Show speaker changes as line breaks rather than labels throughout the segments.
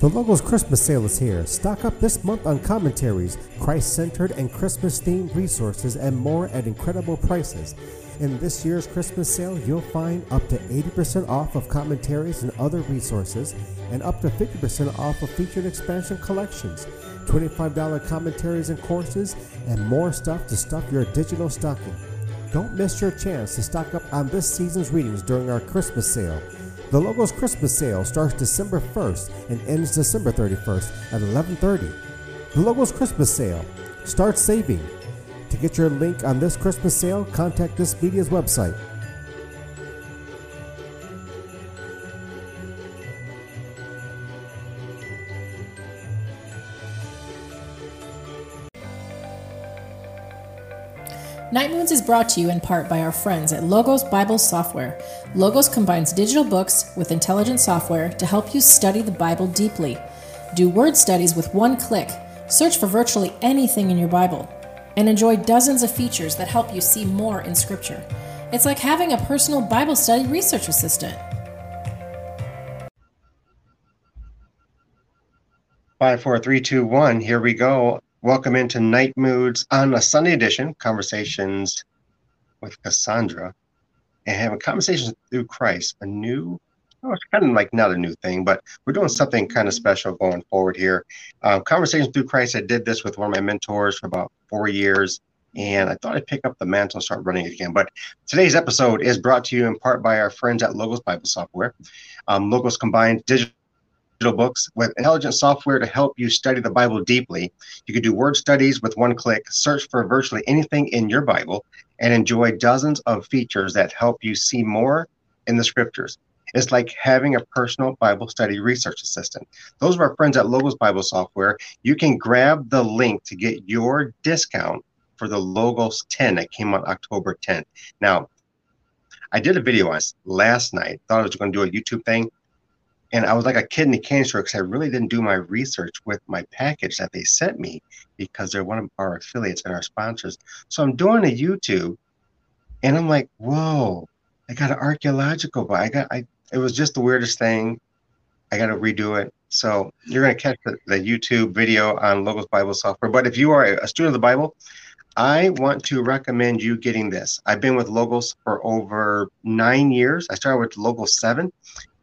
The Logos Christmas sale is here. Stock up this month on commentaries, Christ centered and Christmas themed resources, and more at incredible prices. In this year's Christmas sale, you'll find up to 80% off of commentaries and other resources, and up to 50% off of featured expansion collections, $25 commentaries and courses, and more stuff to stuff your digital stocking. Don't miss your chance to stock up on this season's readings during our Christmas sale. The Logos Christmas sale starts December 1st and ends December 31st at 11:30. The Logos Christmas sale. Start saving. To get your link on this Christmas sale, contact this media's website.
NiteMoodz is brought to you in part by our friends at Logos Bible Software. Logos combines digital books with intelligent software to help you study the Bible deeply. Do word studies with one click, search for virtually anything in your Bible, and enjoy dozens of features that help you see more in Scripture. It's like having a personal Bible study research assistant.
Five, four, three, two, one. Here we go. Welcome into NiteMoodz on a Sunday edition, conversations with Cassandra, and having conversations through Christ, a new, oh, it's kind of like not a new thing, but we're doing something kind of special going forward here. Uh, conversations through Christ, I did this with one of my mentors for about four years, and I thought I'd pick up the mantle and start running it again. But today's episode is brought to you in part by our friends at Logos Bible Software. Um, Logos combines digital digital books with intelligent software to help you study the Bible deeply. You can do word studies with one click, search for virtually anything in your Bible, and enjoy dozens of features that help you see more in the scriptures. It's like having a personal Bible study research assistant. Those are our friends at Logos Bible Software. You can grab the link to get your discount for the Logos 10 that came out October 10th. Now, I did a video on this last night. Thought I was going to do a YouTube thing and I was like a kid in a candy store because I really didn't do my research with my package that they sent me because they're one of our affiliates and our sponsors. So I'm doing a YouTube, and I'm like, whoa, I got an archaeological, but I got I. It was just the weirdest thing. I got to redo it. So you're going to catch the, the YouTube video on Logos Bible software. But if you are a student of the Bible, I want to recommend you getting this. I've been with Logos for over nine years. I started with Logos 7,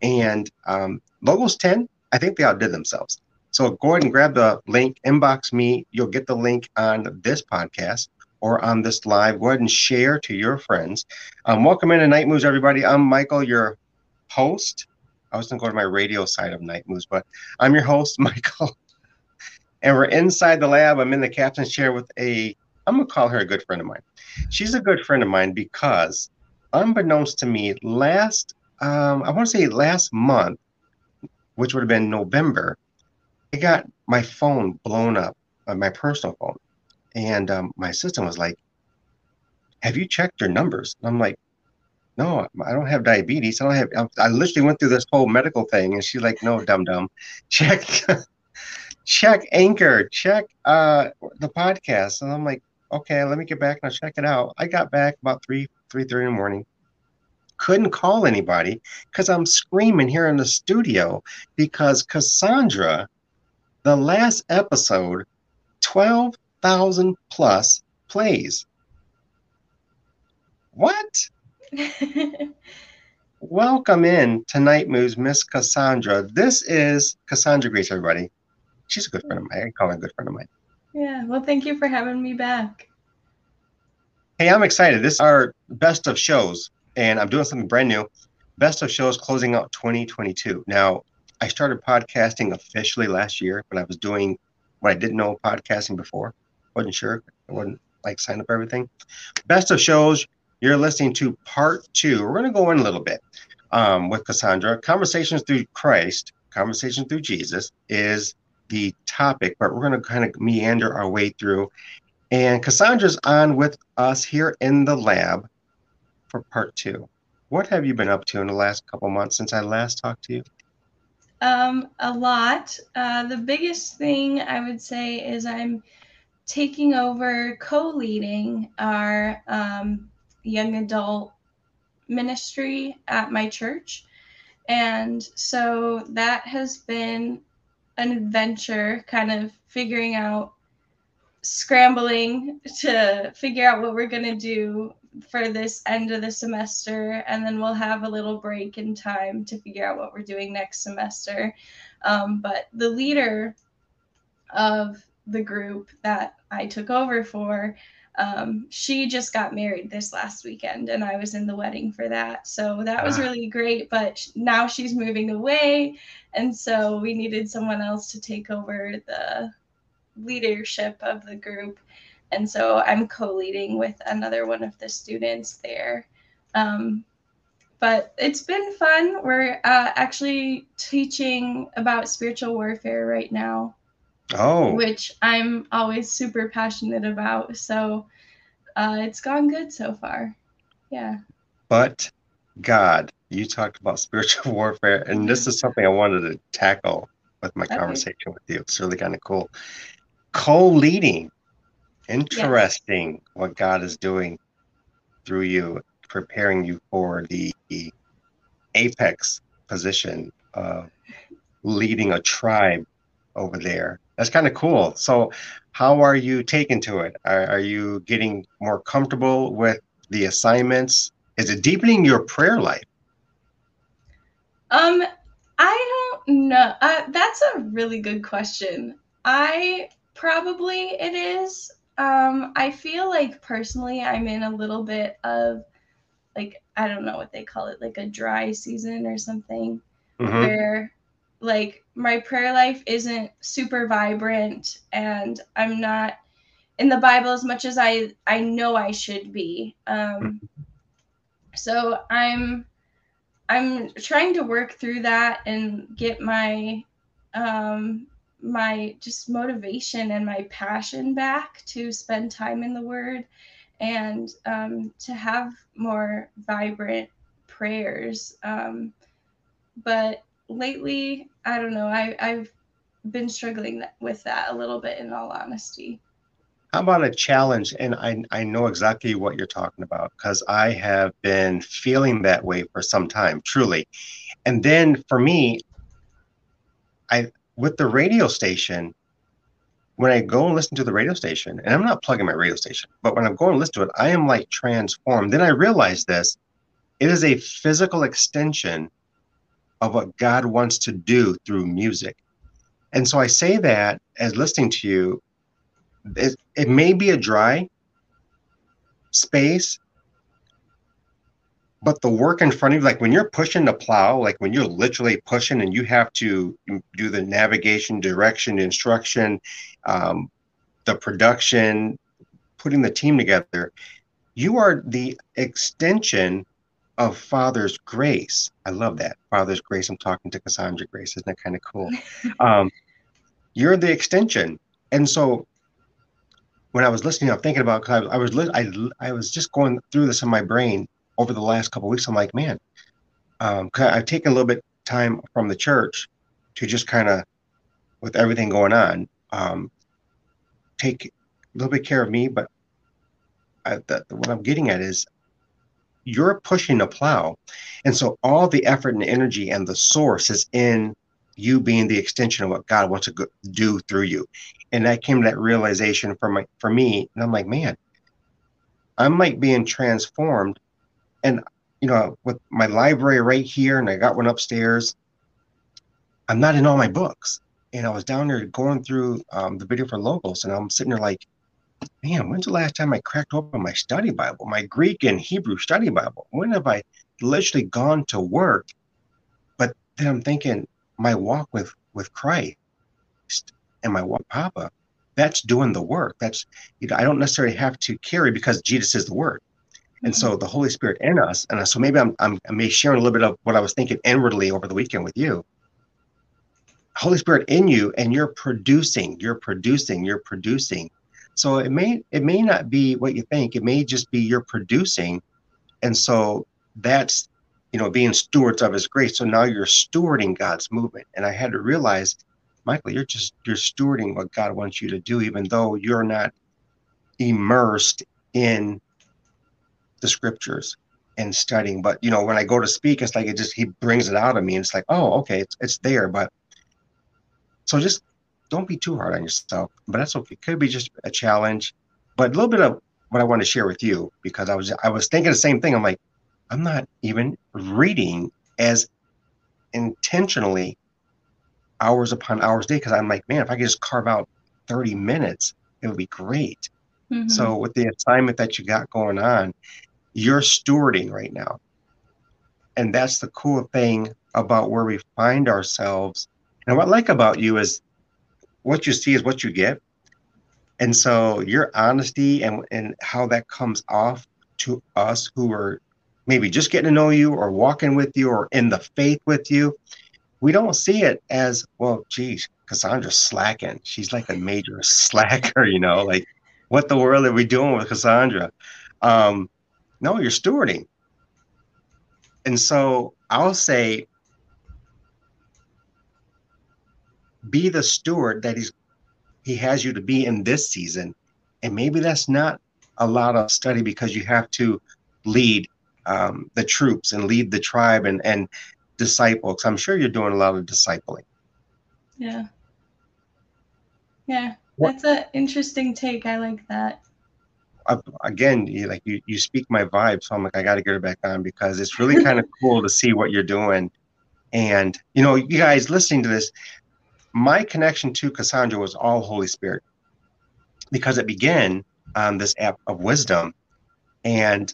and um, Logos 10, I think they outdid themselves. So go ahead and grab the link, inbox me. You'll get the link on this podcast or on this live. Go ahead and share to your friends. Um, welcome into NiteMoodz, everybody. I'm Michael, your host. I was going to go to my radio side of NiteMoodz, but I'm your host, Michael. and we're inside the lab. I'm in the captain's chair with a, I'm going to call her a good friend of mine. She's a good friend of mine because, unbeknownst to me, last um, I want to say last month, which would have been November, I got my phone blown up, uh, my personal phone. And um, my assistant was like, Have you checked your numbers? And I'm like, No, I don't have diabetes. I don't have, I literally went through this whole medical thing. And she's like, No, dum dum. Check, check Anchor, check uh, the podcast. And I'm like, Okay, let me get back and I'll check it out. I got back about 3, 3 30 in the morning couldn't call anybody because I'm screaming here in the studio because Cassandra, the last episode, 12,000 plus plays. What? Welcome in tonight, Moves, Miss Cassandra. This is Cassandra Grace, everybody. She's a good friend of mine. I call her a good friend of mine.
Yeah, well, thank you for having me back.
Hey, I'm excited. This is our best of shows and I'm doing something brand new. Best of shows closing out 2022. Now, I started podcasting officially last year, but I was doing what I didn't know podcasting before. wasn't sure. I wasn't like sign up everything. Best of shows. You're listening to part two. We're going to go in a little bit um, with Cassandra. Conversations through Christ, conversation through Jesus is the topic, but we're going to kind of meander our way through. And Cassandra's on with us here in the lab for part two. What have you been up to in the last couple months since I last talked to you?
Um, a lot. Uh, the biggest thing I would say is I'm taking over co-leading our um, young adult ministry at my church, And so that has been an adventure, kind of figuring out, scrambling to figure out what we're going to do for this end of the semester. And then we'll have a little break in time to figure out what we're doing next semester. Um, but the leader of the group that I took over for um, she just got married this last weekend and I was in the wedding for that. So that was ah. really great. But now she's moving away. And so we needed someone else to take over the leadership of the group. And so I'm co leading with another one of the students there. Um, but it's been fun. We're uh, actually teaching about spiritual warfare right now.
Oh.
Which I'm always super passionate about. So uh, it's gone good so far. Yeah.
But God, you talked about spiritual warfare, and this is something I wanted to tackle with my okay. conversation with you. It's really kind of cool. Co leading. Interesting yes. what God is doing through you, preparing you for the apex position of leading a tribe over there that's kind of cool. So, how are you taking to it? Are, are you getting more comfortable with the assignments? Is it deepening your prayer life?
Um, I don't know. Uh, that's a really good question. I probably it is. Um, I feel like personally, I'm in a little bit of like I don't know what they call it, like a dry season or something, mm-hmm. where like my prayer life isn't super vibrant and i'm not in the bible as much as i i know i should be um so i'm i'm trying to work through that and get my um my just motivation and my passion back to spend time in the word and um, to have more vibrant prayers um, but lately, I don't know. I, I've been struggling with that a little bit, in all honesty.
How about a challenge? And I, I know exactly what you're talking about because I have been feeling that way for some time, truly. And then for me, I with the radio station, when I go and listen to the radio station, and I'm not plugging my radio station, but when I'm going to listen to it, I am like transformed. Then I realize this it is a physical extension of what God wants to do through music. And so I say that as listening to you, it, it may be a dry space, but the work in front of you, like when you're pushing the plow, like when you're literally pushing and you have to do the navigation, direction, instruction, um, the production, putting the team together, you are the extension of Father's grace. I love that. Father's grace. I'm talking to Cassandra Grace. Isn't that kind of cool? um, you're the extension. And so when I was listening, I'm thinking about, cause I, I, was, I, I was just going through this in my brain over the last couple weeks. I'm like, man, um, I've taken a little bit time from the church to just kind of, with everything going on, um, take a little bit care of me. But I, the, what I'm getting at is you're pushing a plow. And so all the effort and energy and the source is in you being the extension of what God wants to do through you. And that came to that realization for my for me. And I'm like, man, I'm like being transformed. And you know, with my library right here, and I got one upstairs. I'm not in all my books. And I was down there going through um, the video for logos, and I'm sitting there like, man, when's the last time I cracked open my study Bible, my Greek and Hebrew study Bible? When have I literally gone to work? But then I'm thinking, my walk with with Christ and my walk Papa, that's doing the work. That's you know, I don't necessarily have to carry because Jesus is the Word. And so the Holy Spirit in us, and so maybe I'm, I'm I may sharing a little bit of what I was thinking inwardly over the weekend with you. Holy Spirit in you, and you're producing, you're producing, you're producing so it may it may not be what you think. It may just be you're producing, and so that's you know being stewards of His grace. So now you're stewarding God's movement. And I had to realize, Michael, you're just you're stewarding what God wants you to do, even though you're not immersed in the scriptures. and studying. But you know, when I go to speak, it's like it just he brings it out of me. And it's like, oh, okay, it's it's there. But so just don't be too hard on yourself. But that's okay. It could be just a challenge. But a little bit of what I want to share with you because I was I was thinking the same thing. I'm like, I'm not even reading as intentionally hours upon hours a day because I'm like, man, if I could just carve out 30 minutes, it would be great. Mm-hmm. So with the assignment that you got going on, you're stewarding right now. And that's the cool thing about where we find ourselves. And what I like about you is what you see is what you get. And so your honesty and, and how that comes off to us who are maybe just getting to know you or walking with you or in the faith with you, we don't see it as, well, geez, Cassandra's slacking. She's like a major slacker, you know, like what the world are we doing with Cassandra? Um, no, you're stewarding. And so I'll say, be the steward that he's he has you to be in this season. And maybe that's not a lot of study because you have to lead um, the troops and lead the tribe and and disciple. Because I'm sure you're doing a lot of discipling.
Yeah. Yeah, that's an interesting take. I like that.
Again, you like you, you speak my vibe, so I'm like I got to get her back on because it's really kind of cool to see what you're doing, and you know, you guys listening to this, my connection to Cassandra was all Holy Spirit because it began on this app of wisdom, and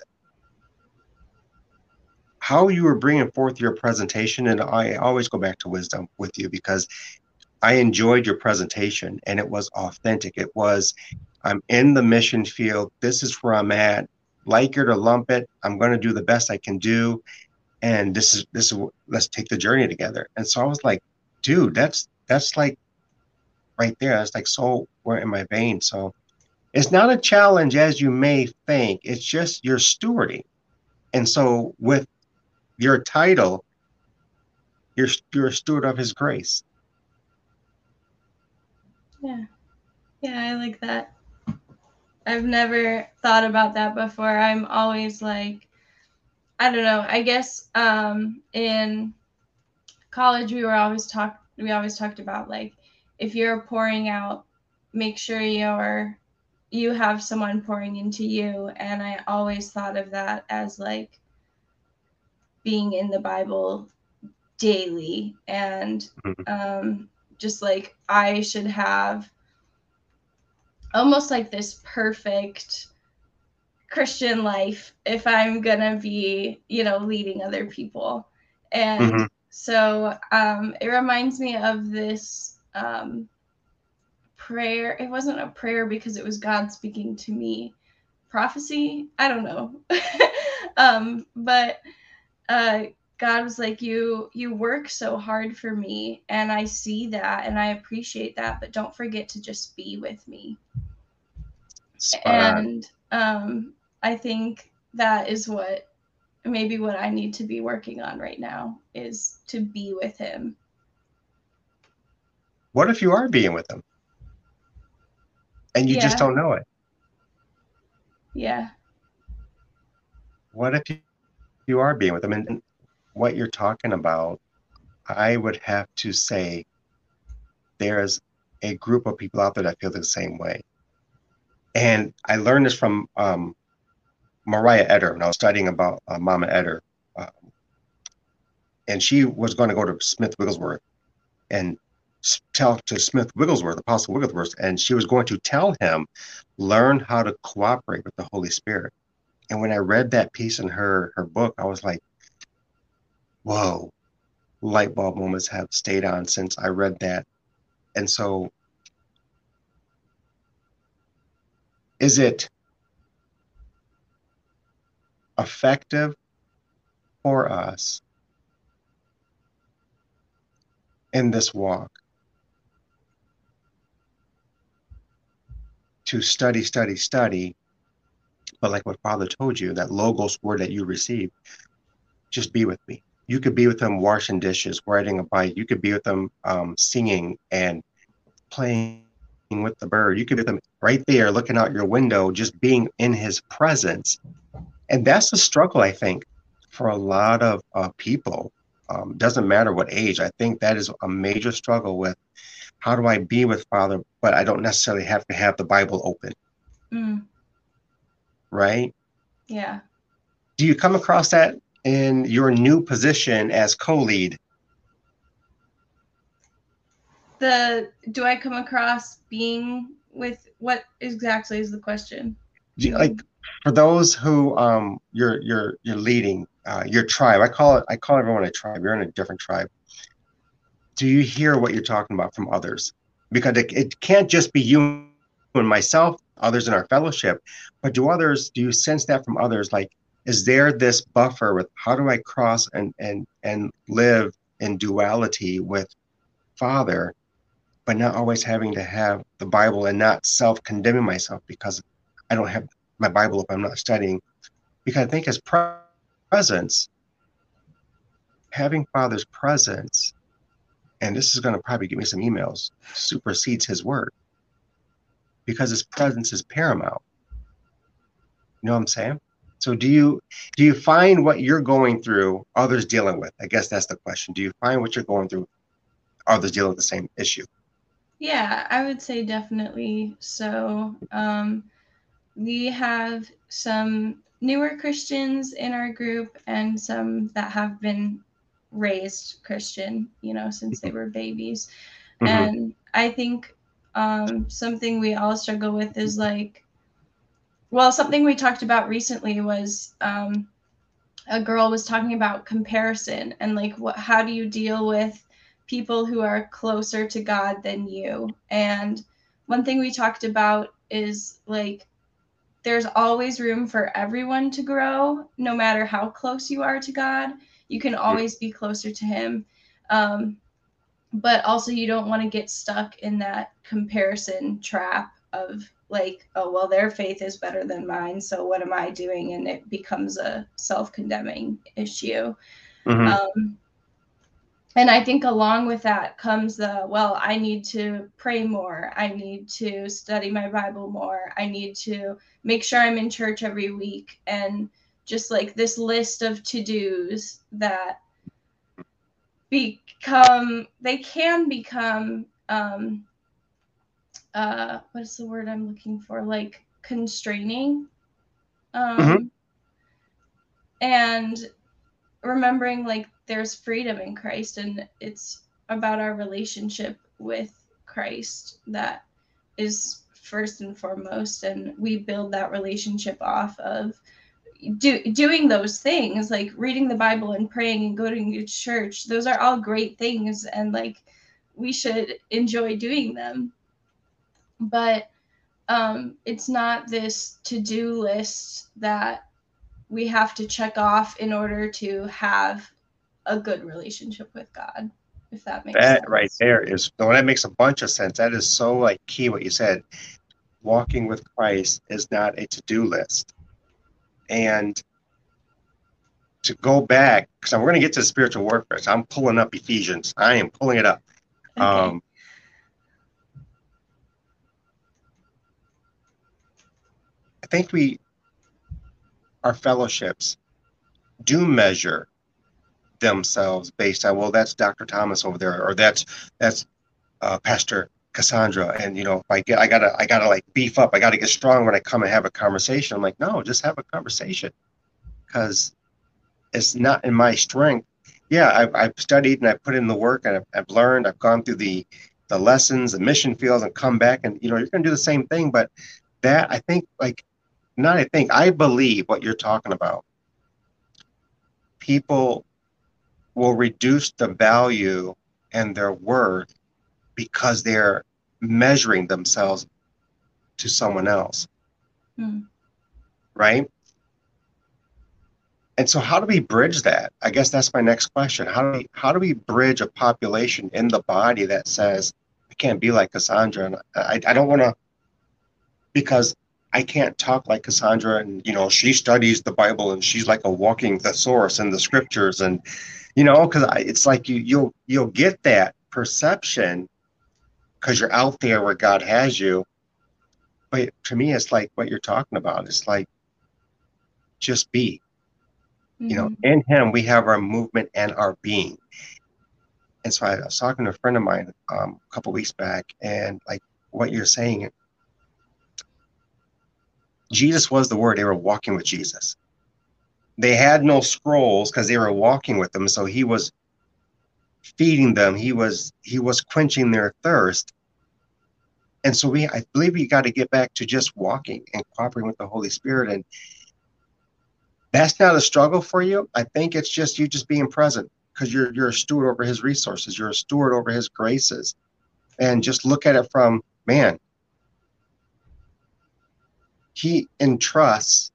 how you were bringing forth your presentation, and I always go back to wisdom with you because I enjoyed your presentation and it was authentic. It was, I'm in the mission field. This is where I'm at. Like it or lump it, I'm going to do the best I can do. And this is, this is, let's take the journey together. And so I was like, dude, that's, that's like right there. That's like so we're in my vein. So it's not a challenge as you may think. It's just your stewarding. And so with your title, you're, you're a steward of his grace.
Yeah. Yeah, I like that. I've never thought about that before. I'm always like I don't know. I guess um in college we were always talk we always talked about like if you're pouring out, make sure you're you have someone pouring into you and I always thought of that as like being in the Bible daily and mm-hmm. um just like I should have almost like this perfect Christian life if I'm gonna be, you know, leading other people. And mm-hmm. so um, it reminds me of this um, prayer. It wasn't a prayer because it was God speaking to me. Prophecy? I don't know. um, but uh, God was like, "You you work so hard for me, and I see that, and I appreciate that, but don't forget to just be with me." And um, I think that is what maybe what I need to be working on right now is to be with Him.
What if you are being with Him, and you yeah. just don't know it?
Yeah.
What if you, you are being with Him, and what you're talking about, I would have to say there's a group of people out there that feel the same way. And I learned this from um, Maria Etter when I was studying about uh, Mama Etter. Um, and she was going to go to Smith Wigglesworth and tell to Smith Wigglesworth, Apostle Wigglesworth, and she was going to tell him, learn how to cooperate with the Holy Spirit. And when I read that piece in her her book, I was like, whoa, light bulb moments have stayed on since I read that. And so, is it effective for us in this walk to study, study, study? But like what Father told you, that logos word that you received, just be with me you could be with them washing dishes, riding a bike. You could be with them um, singing and playing with the bird. You could be with them right there, looking out your window, just being in his presence. And that's the struggle, I think, for a lot of uh, people, um, doesn't matter what age, I think that is a major struggle with how do I be with Father, but I don't necessarily have to have the Bible open.
Mm.
Right?
Yeah.
Do you come across that in your new position as co lead?
The do I come across being with what exactly is the question?
Do you, like for those who um you're you're you're leading uh, your tribe. I call it I call everyone a tribe. You're in a different tribe. Do you hear what you're talking about from others? Because it, it can't just be you and myself, others in our fellowship, but do others do you sense that from others? Like, is there this buffer with how do I cross and and and live in duality with Father, but not always having to have the Bible and not self-condemning myself because I don't have my Bible if I'm not studying. Because I think his presence, having Father's presence, and this is going to probably give me some emails, supersedes his word. Because his presence is paramount. You know what I'm saying? So do you do you find what you're going through others dealing with? I guess that's the question. Do you find what you're going through others dealing with the same issue?
Yeah, I would say definitely so. Um, we have some newer Christians in our group and some that have been raised Christian, you know, since they were babies. Mm-hmm. And I think um, something we all struggle with is like, well, something we talked about recently was um, a girl was talking about comparison and like, what, how do you deal with people who are closer to God than you? And one thing we talked about is like, there's always room for everyone to grow, no matter how close you are to God. You can always be closer to Him. Um, but also, you don't want to get stuck in that comparison trap of like, oh, well, their faith is better than mine. So what am I doing? And it becomes a self condemning issue. Mm-hmm. Um, and I think along with that comes the well, I need to pray more. I need to study my Bible more. I need to make sure I'm in church every week. And just like this list of to dos that become, they can become, um, uh, what's the word I'm looking for? Like constraining. Um, mm-hmm. And remembering like there's freedom in Christ and it's about our relationship with Christ that is first and foremost and we build that relationship off of do, doing those things like reading the bible and praying and going to church those are all great things and like we should enjoy doing them but um it's not this to-do list that we have to check off in order to have a good relationship with God. If that makes
that
sense.
right there is no, that makes a bunch of sense. That is so like key what you said. Walking with Christ is not a to-do list. And to go back, because we're going to get to the spiritual warfare. So I'm pulling up Ephesians. I am pulling it up. Okay. Um, think we, our fellowships, do measure themselves based on well that's dr thomas over there or that's that's uh, pastor cassandra. And you know if i get i gotta i gotta like beef up. I gotta get strong when i come and have a conversation. I'm like no just have a conversation. Because it's not in my strength. Yeah I've, I've studied and i've put in the work and I've, I've learned. I've gone through the the lessons the mission fields and come back and you know you're gonna do the same thing. But that i think like not i think i believe what you're talking about people will reduce the value and their worth because they're measuring themselves to someone else. Hmm. Right? And so how do we bridge that? I guess that's my next question. How do we how do we bridge a population in the body that says I can't be like Cassandra and I, I don't want to because I can't talk like Cassandra and you know she studies the Bible and she's like a walking thesaurus in the scriptures and you know because it's like you you'll you'll get that perception because you're out there where god has you. But to me it's like what you're talking about. It's like just be. You know, in Him we have our movement and our being. And so I was talking to a friend of mine um, a couple weeks back, and like what you're saying, Jesus was the Word. They were walking with Jesus. They had no scrolls because they were walking with them. So He was feeding them. He was He was quenching their thirst. And so we, I believe, we got to get back to just walking and cooperating with the Holy Spirit and that's not a struggle for you. I think it's just you just being present because you're you're a steward over his resources. You're a steward over his graces. And just look at it from man. He entrusts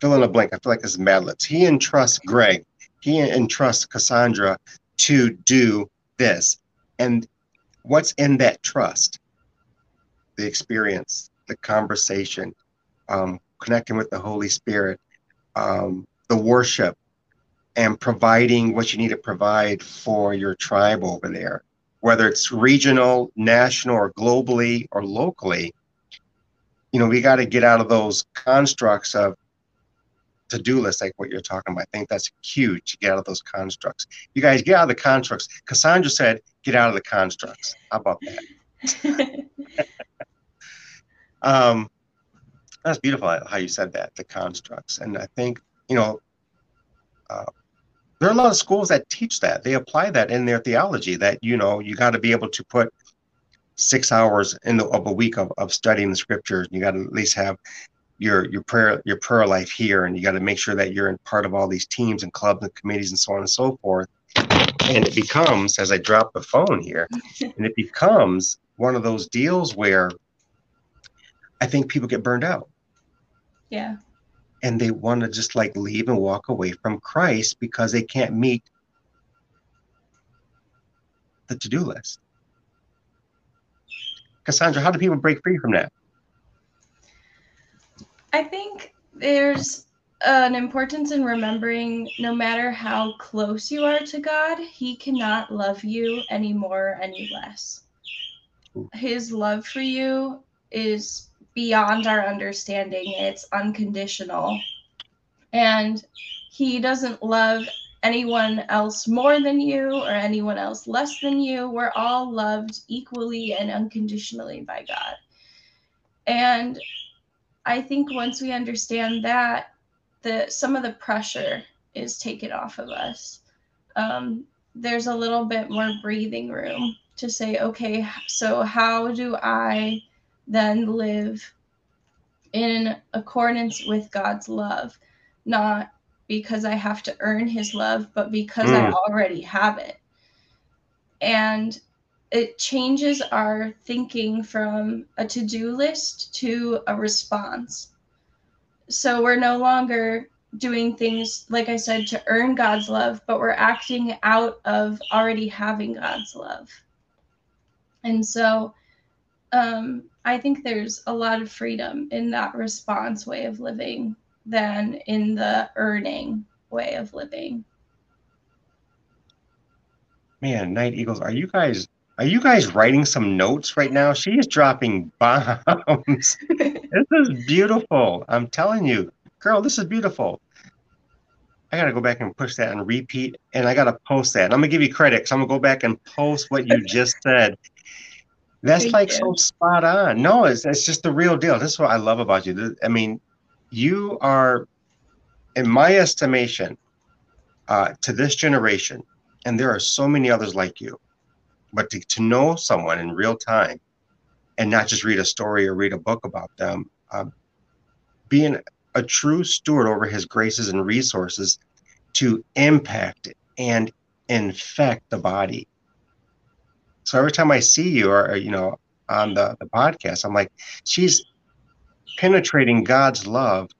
fill in a blank. I feel like it's Mad. He entrusts Greg. He entrusts Cassandra to do this. And what's in that trust? The experience, the conversation, um, connecting with the Holy Spirit, um, the worship, and providing what you need to provide for your tribe over there, whether it's regional, national, or globally or locally. You know, we got to get out of those constructs of to-do lists like what you're talking about. I think that's huge to get out of those constructs. You guys get out of the constructs. Cassandra said, get out of the constructs. How about that? um, that's beautiful how you said that the constructs and i think you know uh, there are a lot of schools that teach that they apply that in their theology that you know you got to be able to put six hours in the, of a week of, of studying the scriptures you got to at least have your your prayer your prayer life here and you got to make sure that you're in part of all these teams and clubs and committees and so on and so forth and it becomes as i drop the phone here and it becomes one of those deals where I think people get burned out.
Yeah.
And they want to just like leave and walk away from Christ because they can't meet the to do list. Cassandra, how do people break free from that?
I think there's an importance in remembering no matter how close you are to God, He cannot love you any more, any less. His love for you is beyond our understanding. It's unconditional. And he doesn't love anyone else more than you or anyone else less than you. We're all loved equally and unconditionally by God. And I think once we understand that, the some of the pressure is taken off of us. Um, there's a little bit more breathing room to say, okay, so how do I then live in accordance with God's love, not because I have to earn his love, but because mm. I already have it. And it changes our thinking from a to do list to a response. So we're no longer doing things, like I said, to earn God's love, but we're acting out of already having God's love. And so um, I think there's a lot of freedom in that response way of living than in the earning way of living.
Man, Nite Eagles, are you guys are you guys writing some notes right now? She is dropping bombs. this is beautiful. I'm telling you, girl, this is beautiful. I gotta go back and push that and repeat, and I gotta post that. And I'm gonna give you credit because I'm gonna go back and post what you just said that's Thank like you. so spot on. No, it's it's just the real deal. This is what I love about you. I mean, you are, in my estimation, uh, to this generation, and there are so many others like you, but to, to know someone in real time and not just read a story or read a book about them, um, being a true steward over his graces and resources to impact and infect the body. So every time I see you or, you know, on the, the podcast, I'm like, she's penetrating God's love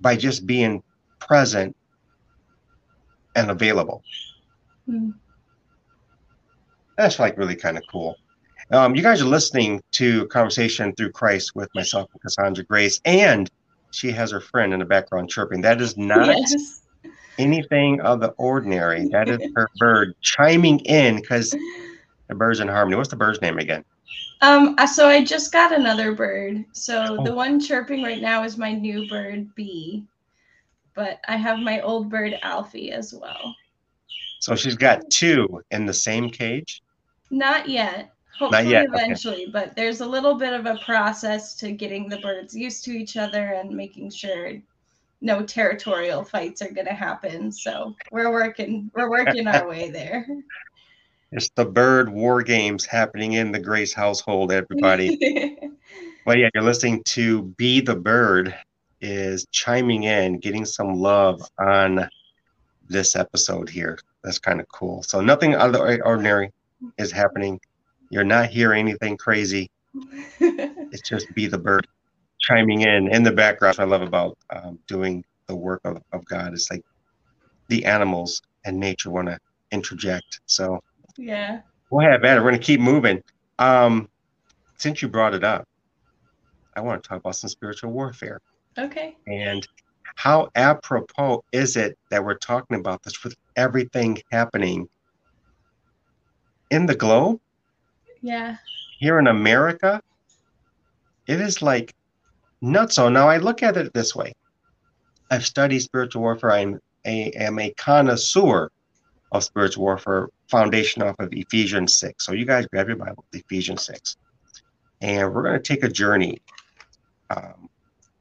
by just being present and available. Mm. That's like really kind of cool. Um, you guys are listening to Conversation Through Christ with myself and Cassandra Grace, and she has her friend in the background chirping. That is not yes anything of the ordinary. That is her bird chiming in because the bird's in harmony. What's the bird's name again?
Um, uh, so I just got another bird. So oh. the one chirping right now is my new bird, Bee. but I have my old bird Alfie as well.
So she's got two in the same cage?
Not yet. Hopefully Not yet. eventually, okay. but there's a little bit of a process to getting the birds used to each other and making sure no territorial fights are going to happen. So we're working we're working our way there.
It's the bird war games happening in the Grace household, everybody. but yeah, you're listening to Bee the Bird is chiming in, getting some love on this episode here. That's kind of cool. So nothing out of the ordinary is happening. You're not hearing anything crazy. it's just Bee the Bird chiming in in the background. I love about um, doing the work of, of God. It's like the animals and nature want to interject. So
yeah,
we'll have at. We're to keep moving. Um, since you brought it up, I want to talk about some spiritual warfare.
Okay.
And how apropos is it that we're talking about this with everything happening in the globe?
Yeah.
Here in America, it is like nuts. So now I look at it this way. I've studied spiritual warfare. I'm a, am a connoisseur of spiritual warfare, foundation off of Ephesians 6. So you guys grab your Bible, Ephesians 6. And we're going to take a journey um,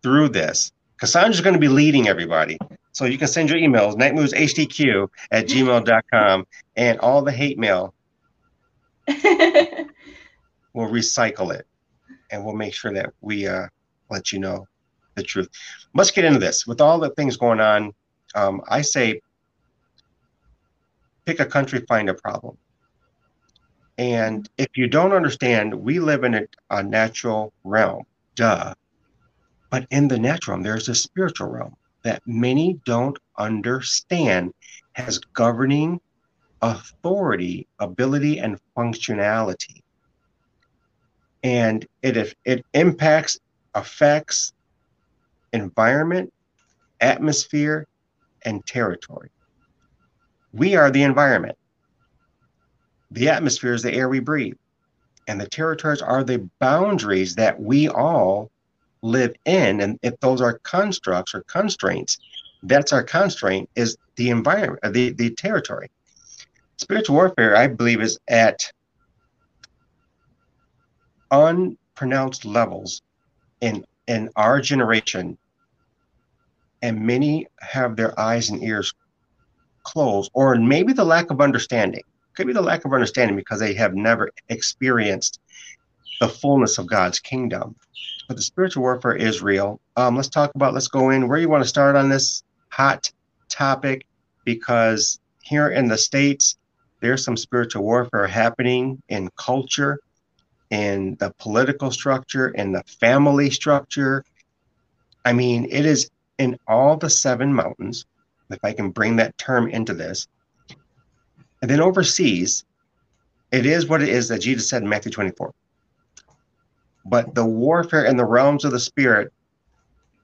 through this. Cassandra's going to be leading everybody. So you can send your emails, nitemoodzhdq at gmail.com, and all the hate mail, we'll recycle it. And we'll make sure that we uh, let you know the truth. Let's get into this. With all the things going on, um, I say pick a country, find a problem. And if you don't understand, we live in a, a natural realm, duh. But in the natural realm, there's a spiritual realm that many don't understand has governing authority, ability, and functionality. And it, it impacts, affects environment, atmosphere, and territory. We are the environment. The atmosphere is the air we breathe. And the territories are the boundaries that we all live in. And if those are constructs or constraints, that's our constraint is the environment, uh, the, the territory. Spiritual warfare, I believe, is at unpronounced levels in in our generation. And many have their eyes and ears closed, or maybe the lack of understanding. Could be the lack of understanding because they have never experienced the fullness of God's kingdom. But the spiritual warfare is real. Um, let's talk about, let's go in where you want to start on this hot topic because here in the States, there's some spiritual warfare happening in culture, in the political structure, in the family structure. I mean, it is in all the seven mountains, if I can bring that term into this. And then overseas, it is what it is that Jesus said in Matthew 24. But the warfare in the realms of the spirit,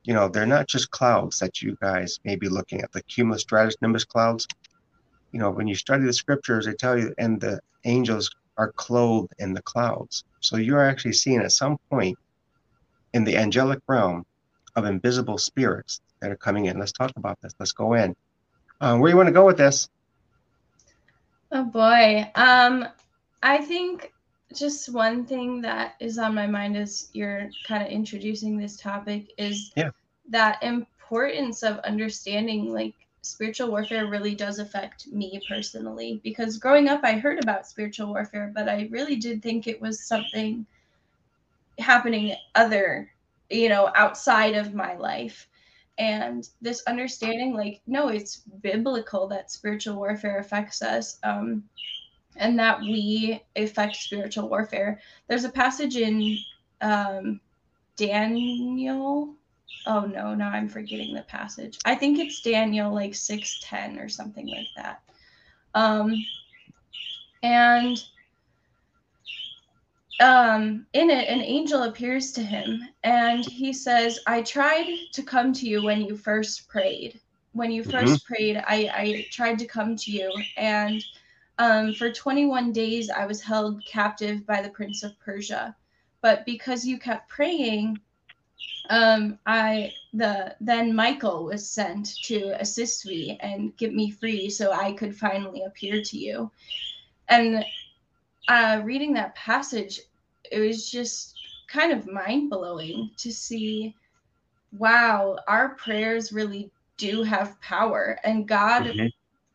you know, they're not just clouds that you guys may be looking at, the cumulus stratus nimbus clouds. You know, when you study the scriptures, they tell you, and the angels are clothed in the clouds. So you're actually seeing at some point in the angelic realm of invisible spirits that are coming in. Let's talk about this. Let's go in. Um, where do you want to go with this?
Oh boy. Um, I think just one thing that is on my mind as you're kind of introducing this topic is
yeah.
that importance of understanding like spiritual warfare really does affect me personally because growing up I heard about spiritual warfare but I really did think it was something happening other you know outside of my life and this understanding like no it's biblical that spiritual warfare affects us um and that we affect spiritual warfare. There's a passage in um, Daniel. Oh no, now I'm forgetting the passage. I think it's Daniel like 610 or something like that. Um, and um, in it, an angel appears to him and he says, I tried to come to you when you first prayed. When you 1st mm-hmm. prayed, I, I tried to come to you and um, for 21 days, I was held captive by the prince of Persia. But because you kept praying, um, I the then Michael was sent to assist me and get me free so I could finally appear to you. And uh, reading that passage, it was just kind of mind blowing to see, wow, our prayers really do have power, and God mm-hmm.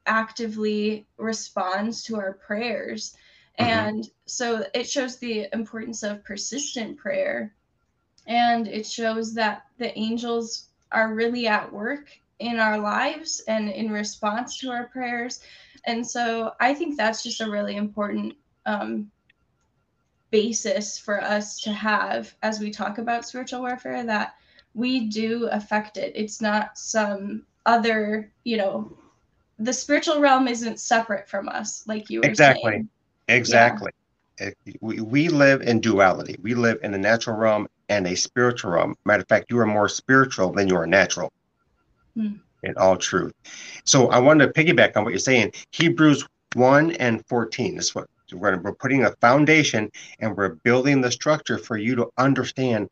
actively responds to our prayers. Mm-hmm. And so it shows the importance of persistent prayer and it shows that the angels are really at work in our lives and in response to our prayers and so i think that's just a really important um, basis for us to have as we talk about spiritual warfare that we do affect it it's not some other you know the spiritual realm isn't separate from us like you were
exactly
saying.
exactly yeah. we, we live in duality we live in the natural realm and a spiritual realm. Matter of fact, you are more spiritual than you are natural. Hmm. In all truth. So I wanted to piggyback on what you're saying. Hebrews 1 and 14 is what we're, we're putting a foundation and we're building the structure for you to understand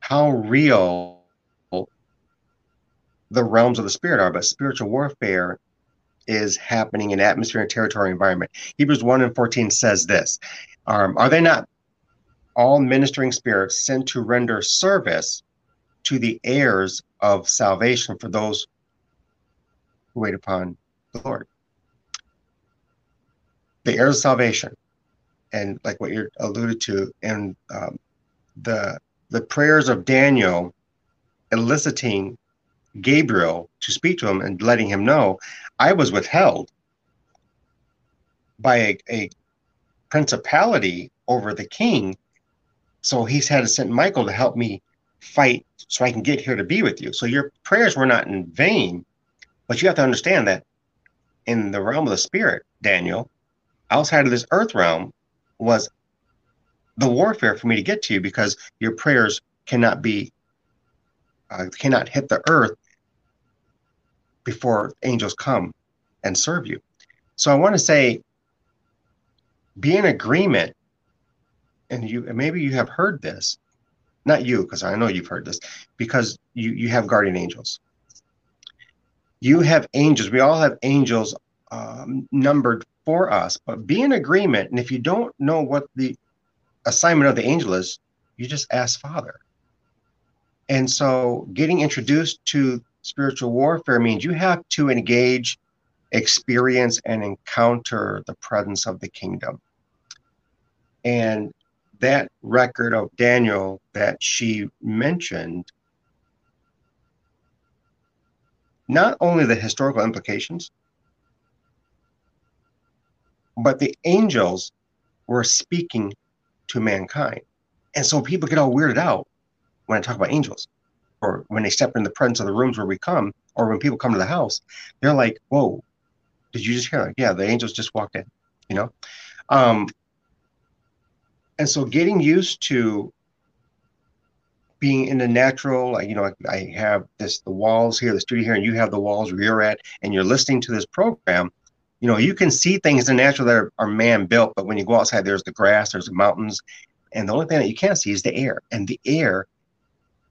how real the realms of the spirit are. But spiritual warfare is happening in atmosphere and territory environment. Hebrews 1 and 14 says this um, Are they not all ministering spirits sent to render service to the heirs of salvation for those who wait upon the Lord. The heirs of salvation, and like what you alluded to, and um, the the prayers of Daniel, eliciting Gabriel to speak to him and letting him know, I was withheld by a, a principality over the king so he's had to send Michael to help me fight so I can get here to be with you. So your prayers were not in vain, but you have to understand that in the realm of the spirit, Daniel, outside of this earth realm, was the warfare for me to get to you because your prayers cannot be uh, cannot hit the earth before angels come and serve you. So I want to say, be in agreement and you and maybe you have heard this, not you, because I know you've heard this, because you you have guardian angels. You have angels. We all have angels um, numbered for us, but be in agreement. And if you don't know what the assignment of the angel is, you just ask Father. And so, getting introduced to spiritual warfare means you have to engage, experience, and encounter the presence of the kingdom. And that record of Daniel that she mentioned, not only the historical implications, but the angels were speaking to mankind. And so people get all weirded out when I talk about angels, or when they step in the presence of the rooms where we come, or when people come to the house, they're like, Whoa, did you just hear? Like, yeah, the angels just walked in, you know? Um, and so getting used to being in the natural, like, you know, I, I have this, the walls here, the studio here, and you have the walls where you're at, and you're listening to this program, you know, you can see things in the natural that are, are man built, but when you go outside, there's the grass, there's the mountains, and the only thing that you can't see is the air. And the air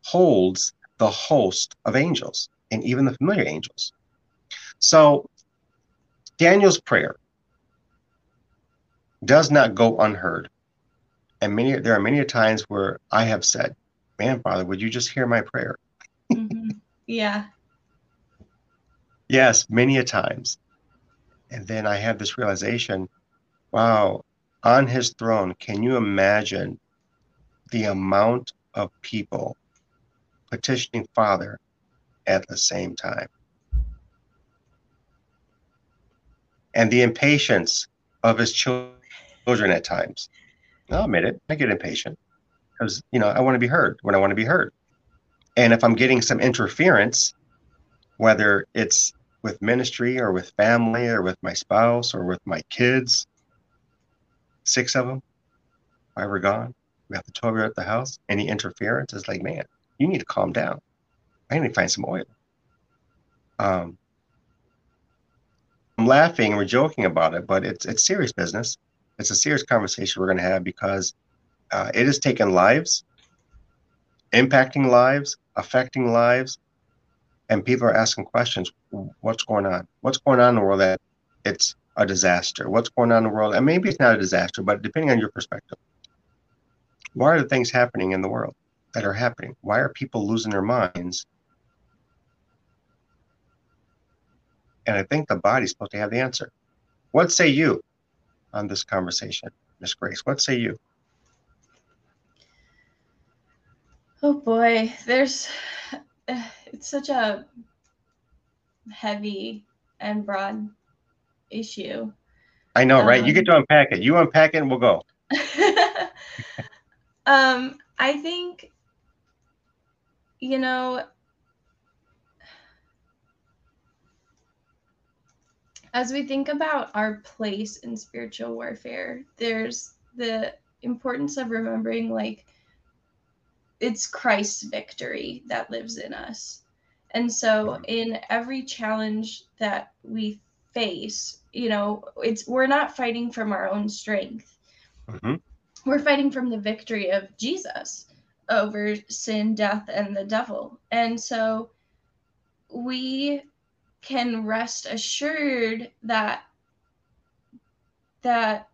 holds the host of angels and even the familiar angels. So Daniel's prayer does not go unheard. And many there are many times where I have said, "Man, Father, would you just hear my prayer?"
Mm-hmm. Yeah.
yes, many a times. And then I have this realization, wow, on his throne, can you imagine the amount of people petitioning Father at the same time? And the impatience of his children at times. I'll admit it. I get impatient because you know I want to be heard when I want to be heard, and if I'm getting some interference, whether it's with ministry or with family or with my spouse or with my kids, six of them, I were gone. We have the 12 year at the house. Any interference is like, man, you need to calm down. I need to find some oil. Um, I'm laughing and we're joking about it, but it's it's serious business it's a serious conversation we're going to have because uh, it has taken lives impacting lives, affecting lives, and people are asking questions. What's going on? What's going on in the world that it's a disaster? What's going on in the world? And maybe it's not a disaster, but depending on your perspective, why are the things happening in the world that are happening? Why are people losing their minds? And I think the body's supposed to have the answer. What say you on this conversation, Miss Grace? What say you?
Oh boy, there's it's such a heavy and broad issue.
I know, right? you get to um, unpack it. You unpack it and we'll go.
um, I think, you know, as we think about our place in spiritual warfare, there's the importance of remembering like it's Christ's victory that lives in us. And so in every challenge that we face, you know, it's we're not fighting from our own strength. Mm-hmm. We're fighting from the victory of Jesus over sin, death, and the devil. And so we can rest assured that that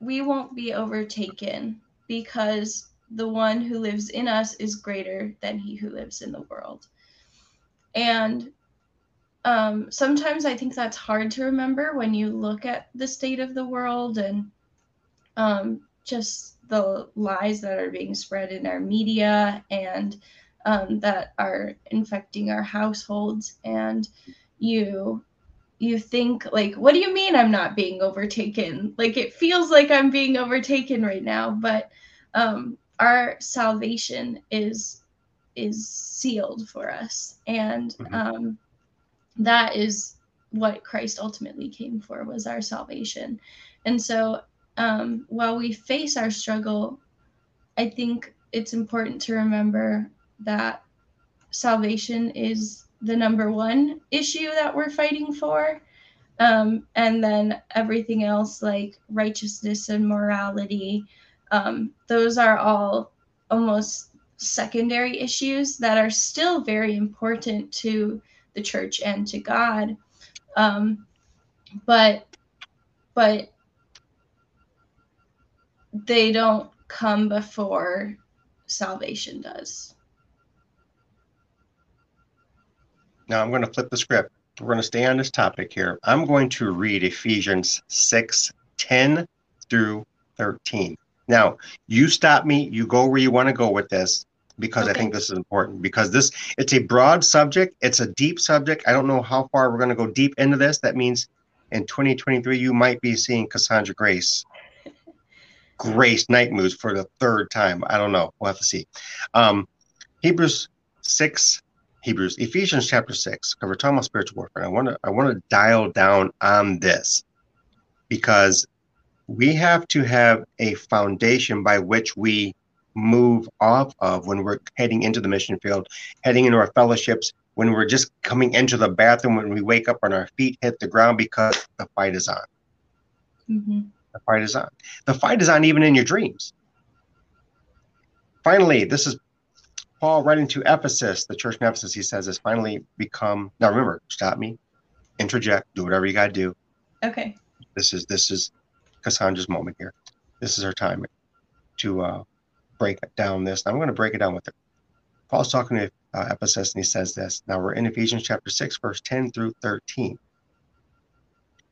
we won't be overtaken because the one who lives in us is greater than he who lives in the world. And um, sometimes I think that's hard to remember when you look at the state of the world and um, just the lies that are being spread in our media and um, that are infecting our households. And you you think like what do you mean i'm not being overtaken like it feels like i'm being overtaken right now but um our salvation is is sealed for us and mm-hmm. um that is what christ ultimately came for was our salvation and so um while we face our struggle i think it's important to remember that salvation is the number one issue that we're fighting for. Um, and then everything else like righteousness and morality, um, those are all almost secondary issues that are still very important to the church and to God. Um, but but they don't come before salvation does.
Now I'm going to flip the script. We're going to stay on this topic here. I'm going to read Ephesians 6 10 through 13. Now, you stop me, you go where you want to go with this because okay. I think this is important because this it's a broad subject, it's a deep subject. I don't know how far we're going to go deep into this. That means in 2023 you might be seeing Cassandra Grace Grace NiteMoodz for the third time. I don't know. We'll have to see. Um, Hebrews 6 Hebrews, Ephesians chapter six, because we're talking about spiritual warfare. I want to I want to dial down on this because we have to have a foundation by which we move off of when we're heading into the mission field, heading into our fellowships, when we're just coming into the bathroom, when we wake up and our feet hit the ground because the fight is on. Mm-hmm. The fight is on. The fight is on even in your dreams. Finally, this is Paul writing to Ephesus, the church in Ephesus, he says, has finally become. Now remember, stop me, interject, do whatever you got to do.
Okay.
This is this is Cassandra's moment here. This is her time to uh, break down this. I'm going to break it down with her. Paul's talking to uh, Ephesus, and he says this. Now we're in Ephesians chapter six, verse ten through thirteen.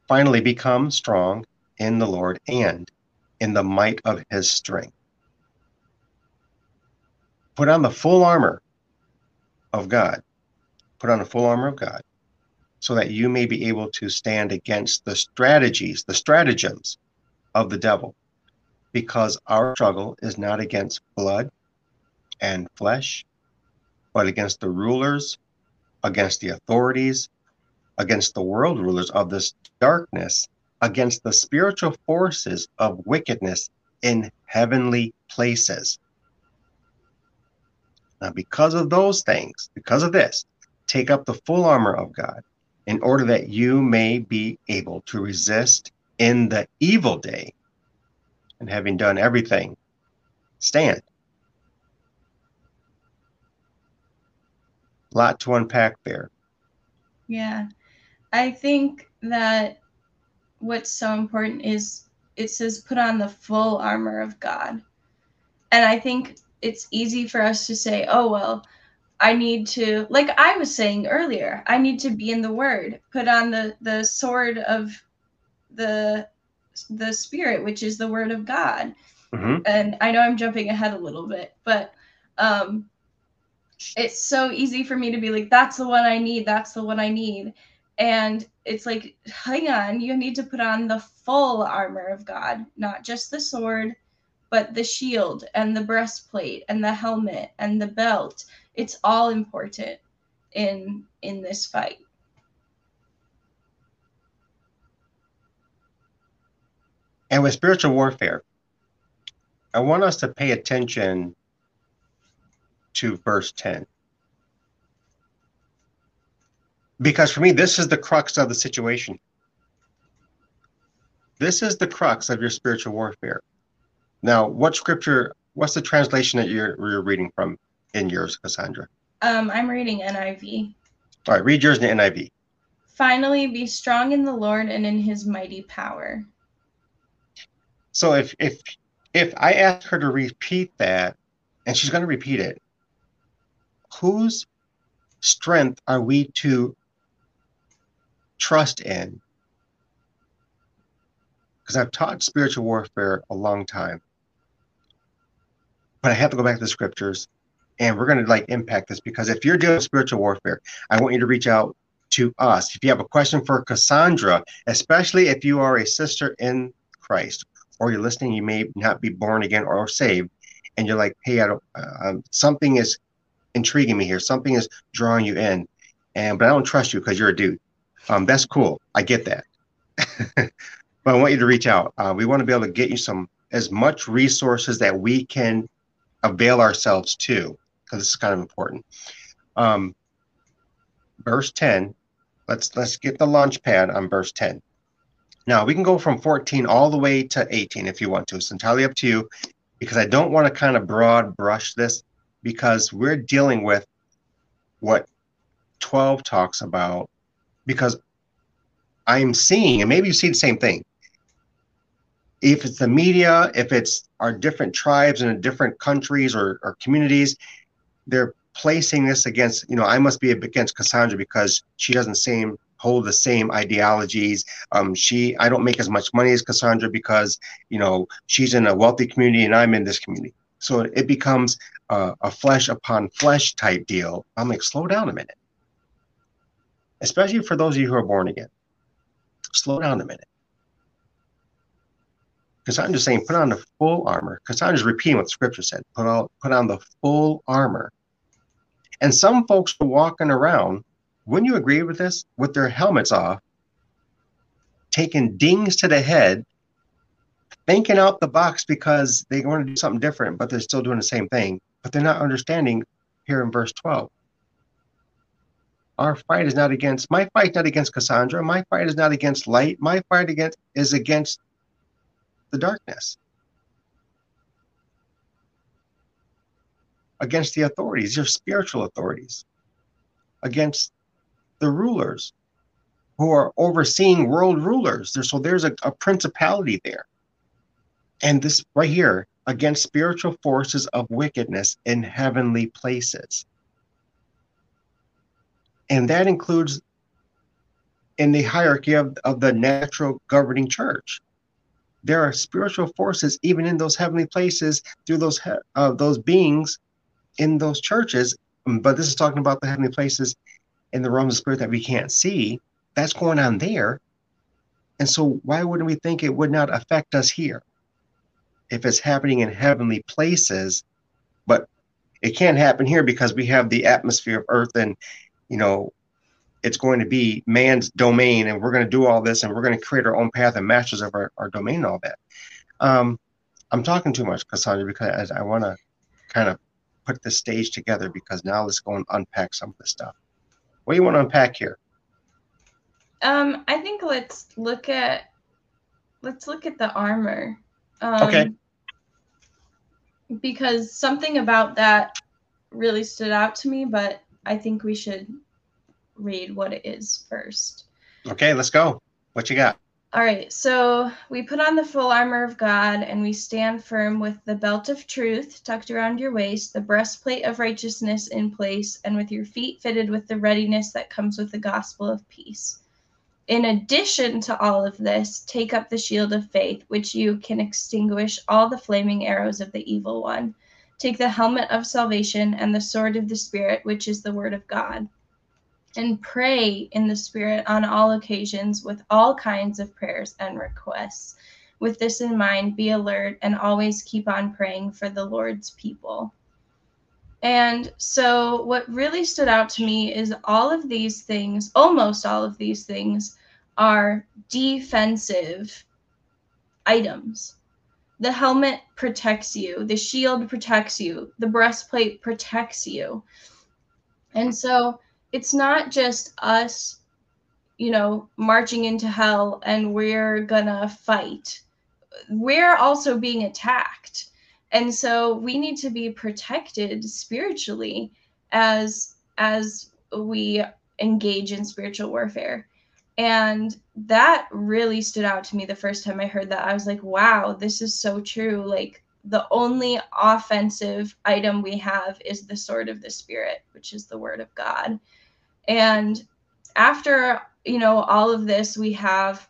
Finally, become strong in the Lord and in the might of His strength Put on the full armor of God. Put on the full armor of God so that you may be able to stand against the strategies, the stratagems of the devil. Because our struggle is not against blood and flesh, but against the rulers, against the authorities, against the world rulers of this darkness, against the spiritual forces of wickedness in heavenly places. Now, because of those things, because of this, take up the full armor of God in order that you may be able to resist in the evil day. And having done everything, stand. A lot to unpack there.
Yeah. I think that what's so important is it says put on the full armor of God. And I think it's easy for us to say, oh, well, I need to, like I was saying earlier, I need to be in the word, put on the, the sword of the the spirit which is the word of god.
Mhm.
and i know i'm jumping ahead a little bit but um it's so easy for me to be like that's the one i need that's the one i need. And it's like hang on you need to put on the full armor of god not just the sword but the shield and the breastplate and the helmet and the belt. It's all important in in this fight
And with spiritual warfare, I want us to pay attention to verse 10. Because for me, this is the crux of the situation. This is the crux of your spiritual warfare. Now, what scripture, what's the translation that you're, you're reading from in yours, Cassandra?
um i'm reading niv
All right, read yours in the NIV.
Finally, be strong in the Lord and in his mighty power.
So if if if I ask her to repeat that, and she's going to repeat it, whose strength are we to trust in? Because I've taught spiritual warfare a long time, but I have to go back to the scriptures, and we're going to like impact this because if you're doing spiritual warfare, I want you to reach out to us. If you have a question for Cassandra, especially if you are a sister in Christ or you're listening, you may not be born again or saved, and you're like, hey, I don't, uh, um, something is intriguing me here. Something is drawing you in, and but I don't trust you because you're a dude. Um, that's cool. I get that, but I want you to reach out. Uh, we want to be able to get you some as much resources that we can avail ourselves to because this is kind of important. Um, verse 10 let's let's get the launch pad on verse 10 now we can go from 14 all the way to 18 if you want to. It's entirely up to you because I don't want to kind of broad brush this because we're dealing with what 12 talks about because I'm seeing, and maybe you see the same thing. If it's the media, if it's our different tribes in different countries or, or communities, they're placing this against, you know, I must be against Cassandra because she doesn't seem hold the same ideologies. Um, she, I don't make as much money as Cassandra because you know she's in a wealthy community and I'm in this community. So it becomes uh, a flesh upon flesh type deal. I'm like, slow down a minute. Especially for those of you who are born again, slow down a minute. Just saying, put on the full armor. Just repeating what scripture said. Put on, put on the full armor. And some folks are walking around wouldn't you agree with this? With their helmets off, taking dings to the head, thinking out the box because they want to do something different, but they're still doing the same thing. But they're not understanding here in verse 12. Our fight is not against my fight, not against Cassandra. My fight is not against light. My fight against is against the darkness. Against the authorities, your spiritual authorities, against the rulers who are overseeing world rulers. There, so there's a, a principality there. And this right here against spiritual forces of wickedness in heavenly places. And that includes in the hierarchy of, of the natural governing church. There are spiritual forces even in those heavenly places through those uh, those beings in those churches. But this is talking about the heavenly places in the realms of spirit that we can't see. That's going on there. And so, why wouldn't we think it would not affect us here? If it's happening in heavenly places, but it can't happen here because we have the atmosphere of earth and, you know, it's going to be man's domain and we're going to do all this and we're going to create our own path and masters of our, our domain and all that. Um, I'm talking too much, Cassandra, because I want to kind of put the stage together because now let's go and unpack some of the stuff. What do you want to unpack here?
Um, I think let's look at let's look at the armor. Um,
Okay.
Because something about that really stood out to me, but I think we should read what it is first.
Okay, let's go. What you got?
All right, so we put on the full armor of God and we stand firm with the belt of truth tucked around your waist, the breastplate of righteousness in place, and with your feet fitted with the readiness that comes with the gospel of peace. In addition to all of this, take up the shield of faith, which you can extinguish all the flaming arrows of the evil one. Take the helmet of salvation and the sword of the Spirit, which is the word of God and pray in the Spirit on all occasions with all kinds of prayers and requests. With this in mind, be alert and always keep on praying for the Lord's people. And so, what really stood out to me is all of these things, almost all of these things, are defensive items. The helmet protects you, the shield protects you, the breastplate protects you. And so, it's not just us, you know, marching into hell and we're gonna fight. We're also being attacked. And so we need to be protected spiritually as as we engage in spiritual warfare. And that really stood out to me the first time I heard that. I was like, wow, this is so true. Like the only offensive item we have is the sword of the spirit, which is the word of God. And after, you know, all of this, we have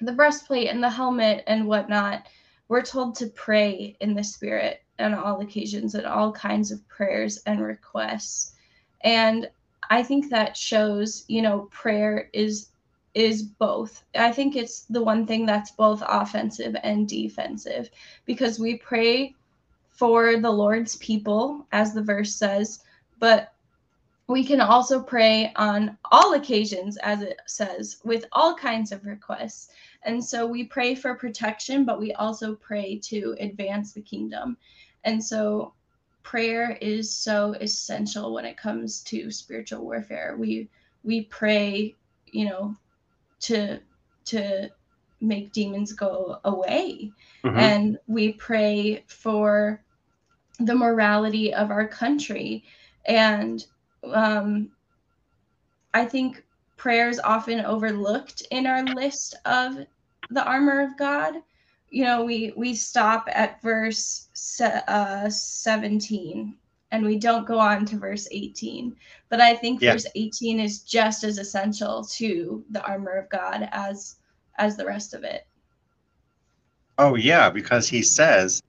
the breastplate and the helmet and whatnot. We're told to pray in the spirit on all occasions and all kinds of prayers and requests. And I think that shows, you know, prayer is is both. I think it's the one thing that's both offensive and defensive because we pray for the Lord's people, as the verse says, but we can also pray on all occasions, as it says, with all kinds of requests. And so we pray for protection, but we also pray to advance the kingdom. And so prayer is so essential when it comes to spiritual warfare. We we pray, you know, to to make demons go away. Mm-hmm. And we pray for the morality of our country and um, I think prayer is often overlooked in our list of the armor of God. You know, we we stop at verse se- uh, 17 and we don't go on to verse 18. But I think yeah. verse 18 is just as essential to the armor of God as as the rest of it.
Oh yeah, because he says,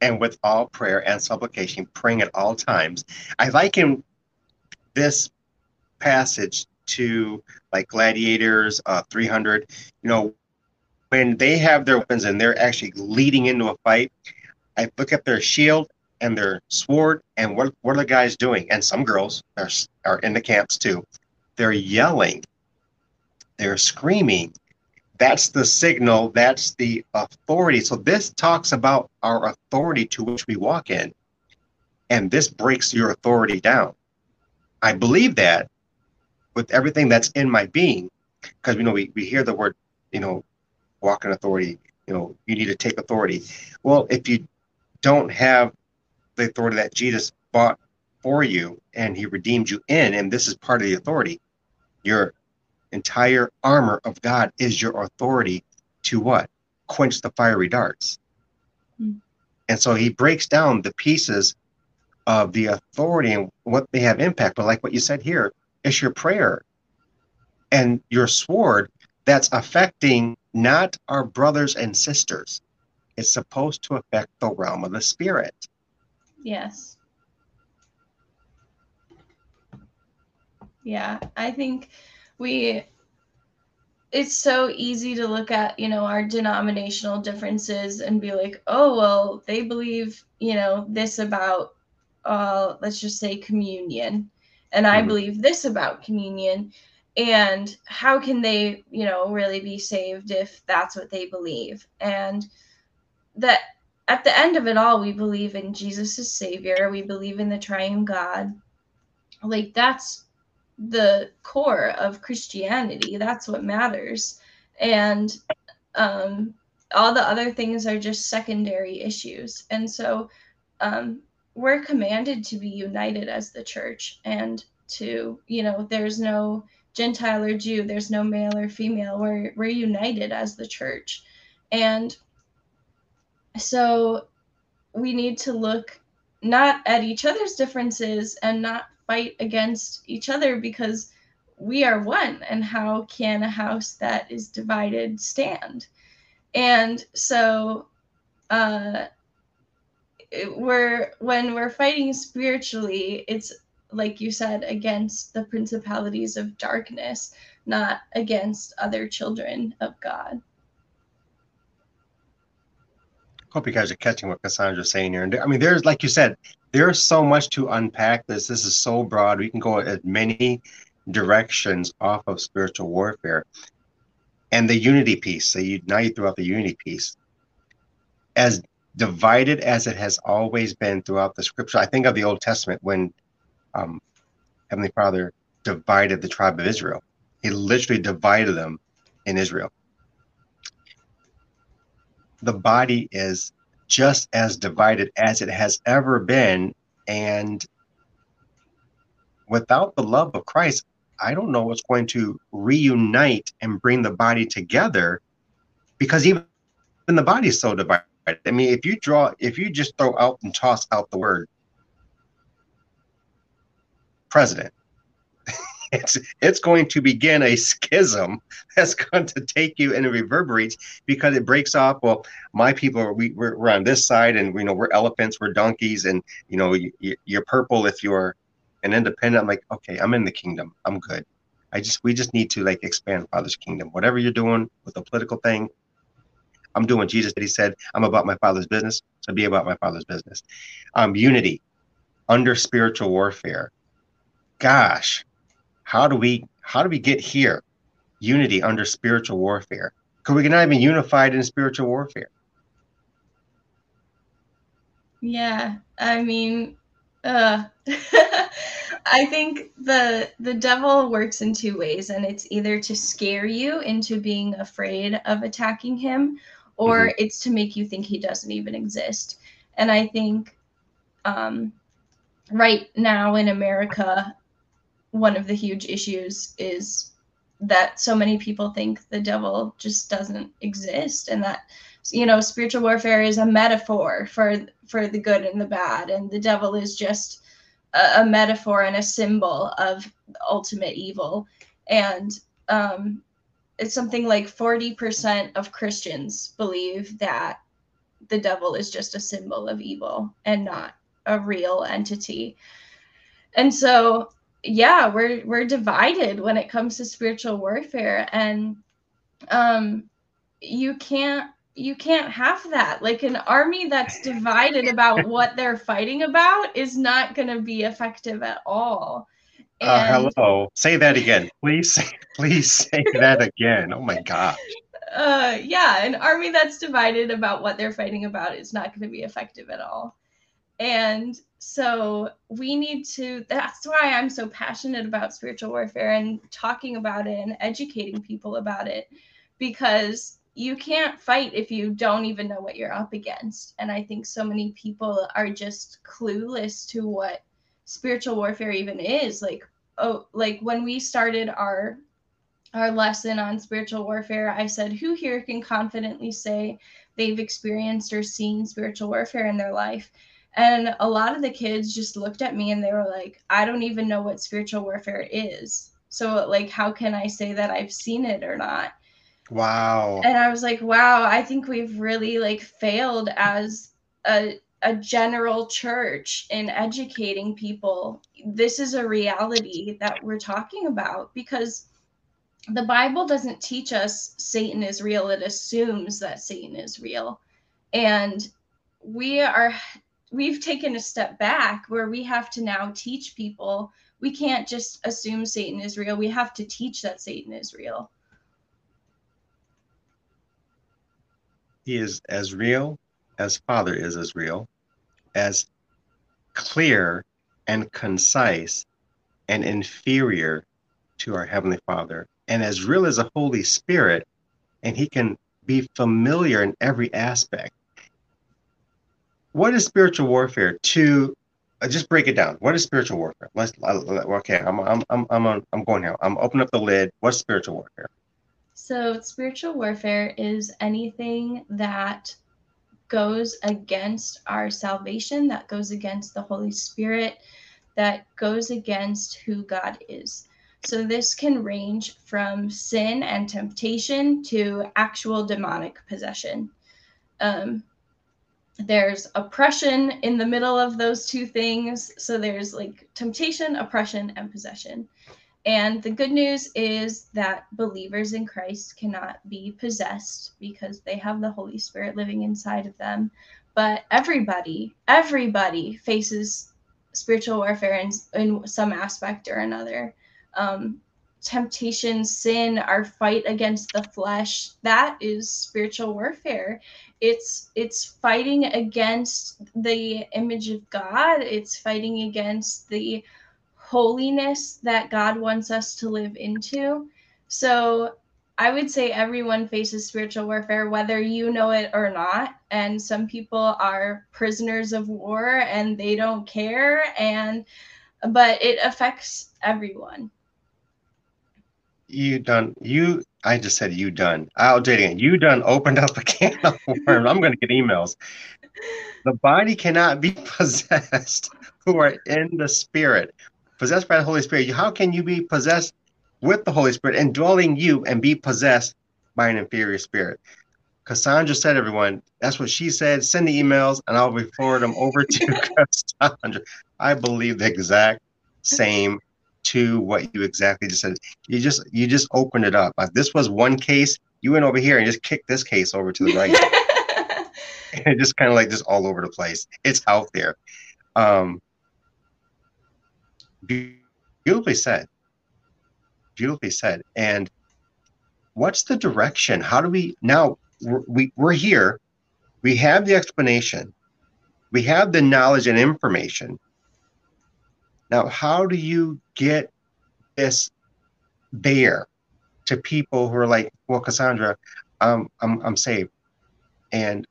and with all prayer and supplication, praying at all times. I like him this passage to like gladiators uh 300 you know when they have their weapons and they're actually leading into a fight i look at their shield and their sword and what, what are the guys doing? And some girls are, are in the camps too. They're yelling. They're screaming. That's the signal. That's the authority. So this talks about our authority to which we walk in. And this breaks your authority down I believe that with everything that's in my being, because you know we, we hear the word, you know, walk in authority, you know, you need to take authority. Well, if you don't have the authority that Jesus bought for you and he redeemed you in, and this is part of the authority, your entire armor of God is your authority to what? Quench the fiery darts. Mm. And so he breaks down the pieces of the authority and what they have impact. But like what you said here, it's your prayer and your sword that's affecting not our brothers and sisters. It's supposed to affect the realm of the spirit.
Yes. Yeah, I think we it's so easy to look at, you know, our denominational differences and be like, "Oh, well, they believe, you know, this about uh, let's just say communion. And i mm-hmm. believe this about communion. And how can they you know really be saved if that's what they believe? And that at the end of it all we believe in jesus as savior. We believe in the triune god. Like that's the core of christianity. That's what matters. And um all the other things are just secondary issues. And so um we're commanded to be united as the church and to you know there's no gentile or jew there's no male or female. We're we're united as the church. And so we need to look not at each other's differences and not fight against each other because we are one and how can a house that is divided stand? And so uh we're when we're fighting spiritually it's like you said against the principalities of darkness not against other children of god.
Hope you guys are catching what cassandra's saying here. And i mean there's like you said there's so much to unpack this. This is so broad. We can go at many directions off of spiritual warfare. And the unity piece so you now you throw out the unity piece. As divided as it has always been throughout the scripture. I think of the Old Testament when um, Heavenly Father divided the tribe of Israel. He literally divided them in Israel. The body is just as divided as it has ever been. And without the love of Christ, I don't know what's going to reunite and bring the body together because even the body is so divided. I mean, if you draw, if you just throw out and toss out the word president, it's it's going to begin a schism that's going to take you and it reverberates because it breaks off. Well, my people we we're, we're on this side, and you know we're elephants, we're donkeys, and you know you, you're purple if you're an independent. I'm like, okay, I'm in the kingdom, I'm good. I just we just need to like expand Father's kingdom. Whatever you're doing with the political thing, I'm doing Jesus that he said, I'm about my father's business, so be about my father's business. Um, unity under spiritual warfare. Gosh, how do we how do we get here? Unity under spiritual warfare. Because we can not even unified in spiritual warfare.
Yeah, I mean, uh, I think the the devil works in two ways, and it's either to scare you into being afraid of attacking him, or mm-hmm. it's to make you think he doesn't even exist. And I think um, right now in America, one of the huge issues is that so many people think the devil just doesn't exist and that you know spiritual warfare is a metaphor for for the good and the bad and the devil is just a, a metaphor and a symbol of ultimate evil and um it's something like 40% of Christians believe that the devil is just a symbol of evil and not a real entity. And so yeah, we're we're divided when it comes to spiritual warfare and um you can't you can't have that. Like an army that's divided about what they're fighting about is not going to be effective at all.
Uh, hello. Say that again, please. please say that again. Oh my gosh.
Uh, yeah, an army that's divided about what they're fighting about is not going to be effective at all. And so we need to, that's why I'm so passionate about spiritual warfare and talking about it and educating people about it because you can't fight if you don't even know what you're up against. And I think so many people are just clueless to what spiritual warfare even is like oh like when we started our our lesson on spiritual warfare i said who here can confidently say they've experienced or seen spiritual warfare in their life? And a lot of the kids just looked at me and they were like i don't even know what spiritual warfare is. So like how can i say that i've seen it or not?
Wow.
And i was like wow i think we've really like failed as a a general church in educating people. This is a reality that we're talking about because the bible doesn't teach us satan is real. It assumes that satan is real. And we are we've taken a step back where we have to now teach people. We can't just assume satan is real. We have to teach that satan is real.
He is as real as father is as real as clear and concise and inferior to our Heavenly Father, and as real as a Holy Spirit, and He can be familiar in every aspect. What is spiritual warfare? To uh, just break it down. What is spiritual warfare? Let's okay. I'm I'm I'm I'm I'm going now. I'm opening up the lid. What's spiritual warfare?
So spiritual warfare is anything that goes against our salvation, that goes against the Holy Spirit, that goes against who God is. So this can range from sin and temptation to actual demonic possession. Um, there's oppression in the middle of those two things. So there's like temptation, oppression, and possession. And the good news is that believers in Christ cannot be possessed because they have the Holy Spirit living inside of them. But everybody, everybody faces spiritual warfare in, in some aspect or another. Um, temptation, sin, our fight against the flesh, that is spiritual warfare. It's it's fighting against the image of God. It's fighting against the holiness that God wants us to live into. So I would say everyone faces spiritual warfare, whether you know it or not. And some people are prisoners of war and they don't care. And but it affects everyone.
You done you I just said you done. I'll do it again. You done opened up a can of worms. I'm gonna get emails. The body cannot be possessed who are in the spirit possessed by the Holy Spirit, how can you be possessed with the Holy Spirit and dwelling you and be possessed by an inferior spirit? Cassandra said, everyone, that's what she said. Send the emails and I'll forward them over to Cassandra. I believe the exact same to what you exactly just said. You just you just opened it up. this was one case. You went over here and just kicked this case over to the right. and just kind of like just all over the place. It's out there. Um, beautifully said. Beautifully said. And what's the direction? How do we now we're, we, we're here. We have the explanation. We have the knowledge and information. Now how do you get this there to people who are like well cassandra um, I'm, I'm saved and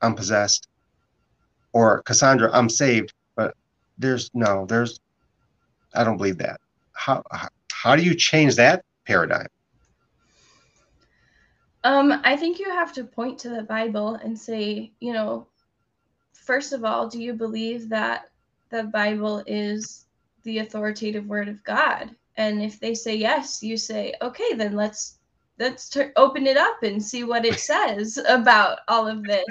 i'm possessed. Or cassandra i'm saved but there's no there's I don't believe that. How how do you change that paradigm?
Um, I think you have to point to the Bible and say, you know, first of all, do you believe that the Bible is the authoritative word of God? And if they say yes, you say, okay, then let's let's open it up and see what it says about all of this.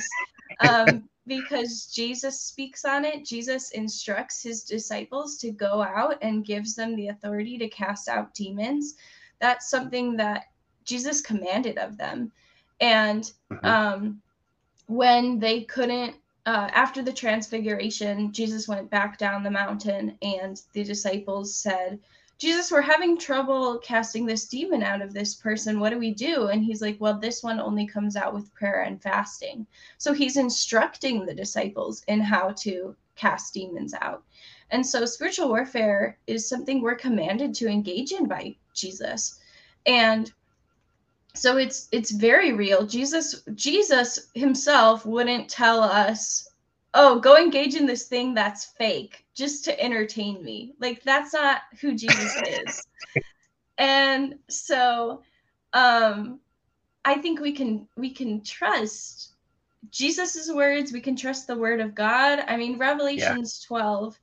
Um, because Jesus speaks on it. Jesus instructs his disciples to go out and gives them the authority to cast out demons. That's something that Jesus commanded of them. And mm-hmm. um, when they couldn't, uh, after the transfiguration, Jesus went back down the mountain, and the disciples said, Jesus, we're having trouble casting this demon out of this person. What do we do? And he's like, Well, this one only comes out with prayer and fasting. So he's instructing the disciples in how to cast demons out. And so spiritual warfare is something we're commanded to engage in by Jesus. And so it's it's very real. Jesus Jesus himself wouldn't tell us oh, go engage in this thing that's fake just to entertain me. Like that's not who Jesus is. and so um I think we can we can trust Jesus's words, we can trust the word of God. I mean Revelations yeah. 12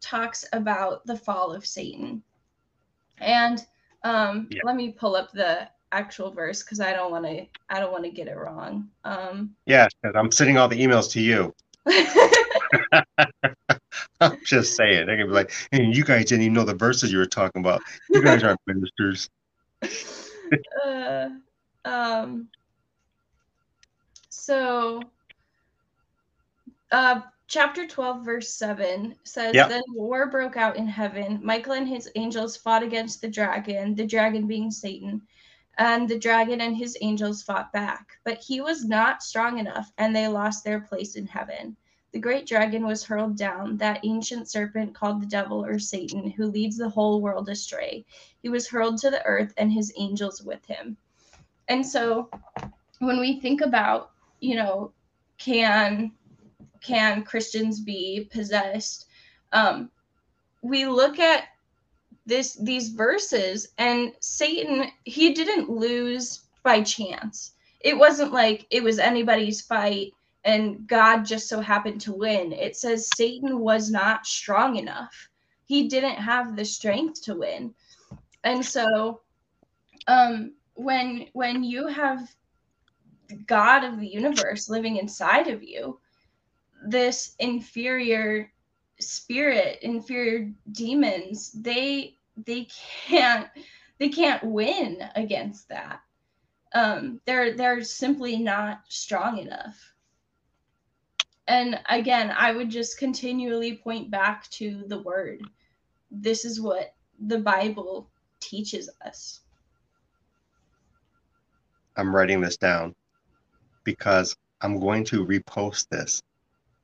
talks about the fall of Satan. And um yeah. let me pull up the actual verse because I don't want to I don't want to get it wrong. Um
Yeah, I'm sending all the emails to you. I'm just saying. They're gonna be like, "Hey, you guys didn't even know the verses you were talking about. You guys aren't ministers."
uh, um. So, uh, chapter 12, verse 7 says, yep. Then war broke out in heaven. Michael and his angels fought against the dragon, the dragon being Satan. And the dragon and his angels fought back. But he was not strong enough, and they lost their place in heaven. The great dragon was hurled down, that ancient serpent called the devil or Satan, who leads the whole world astray. He was hurled to the earth and his angels with him. And so when we think about, you know, can can Christians be possessed? Um, we look at this these verses and Satan he didn't lose by chance. It wasn't like it was anybody's fight and God just so happened to win. It says Satan was not strong enough. He didn't have the strength to win. And so um when when you have God of the universe living inside of you, this inferior spirit, inferior demons, they they can't they can't win against that. Um, they're they're simply not strong enough. And again, I would just continually point back to the word. This is what the Bible teaches us.
I'm writing this down because I'm going to repost this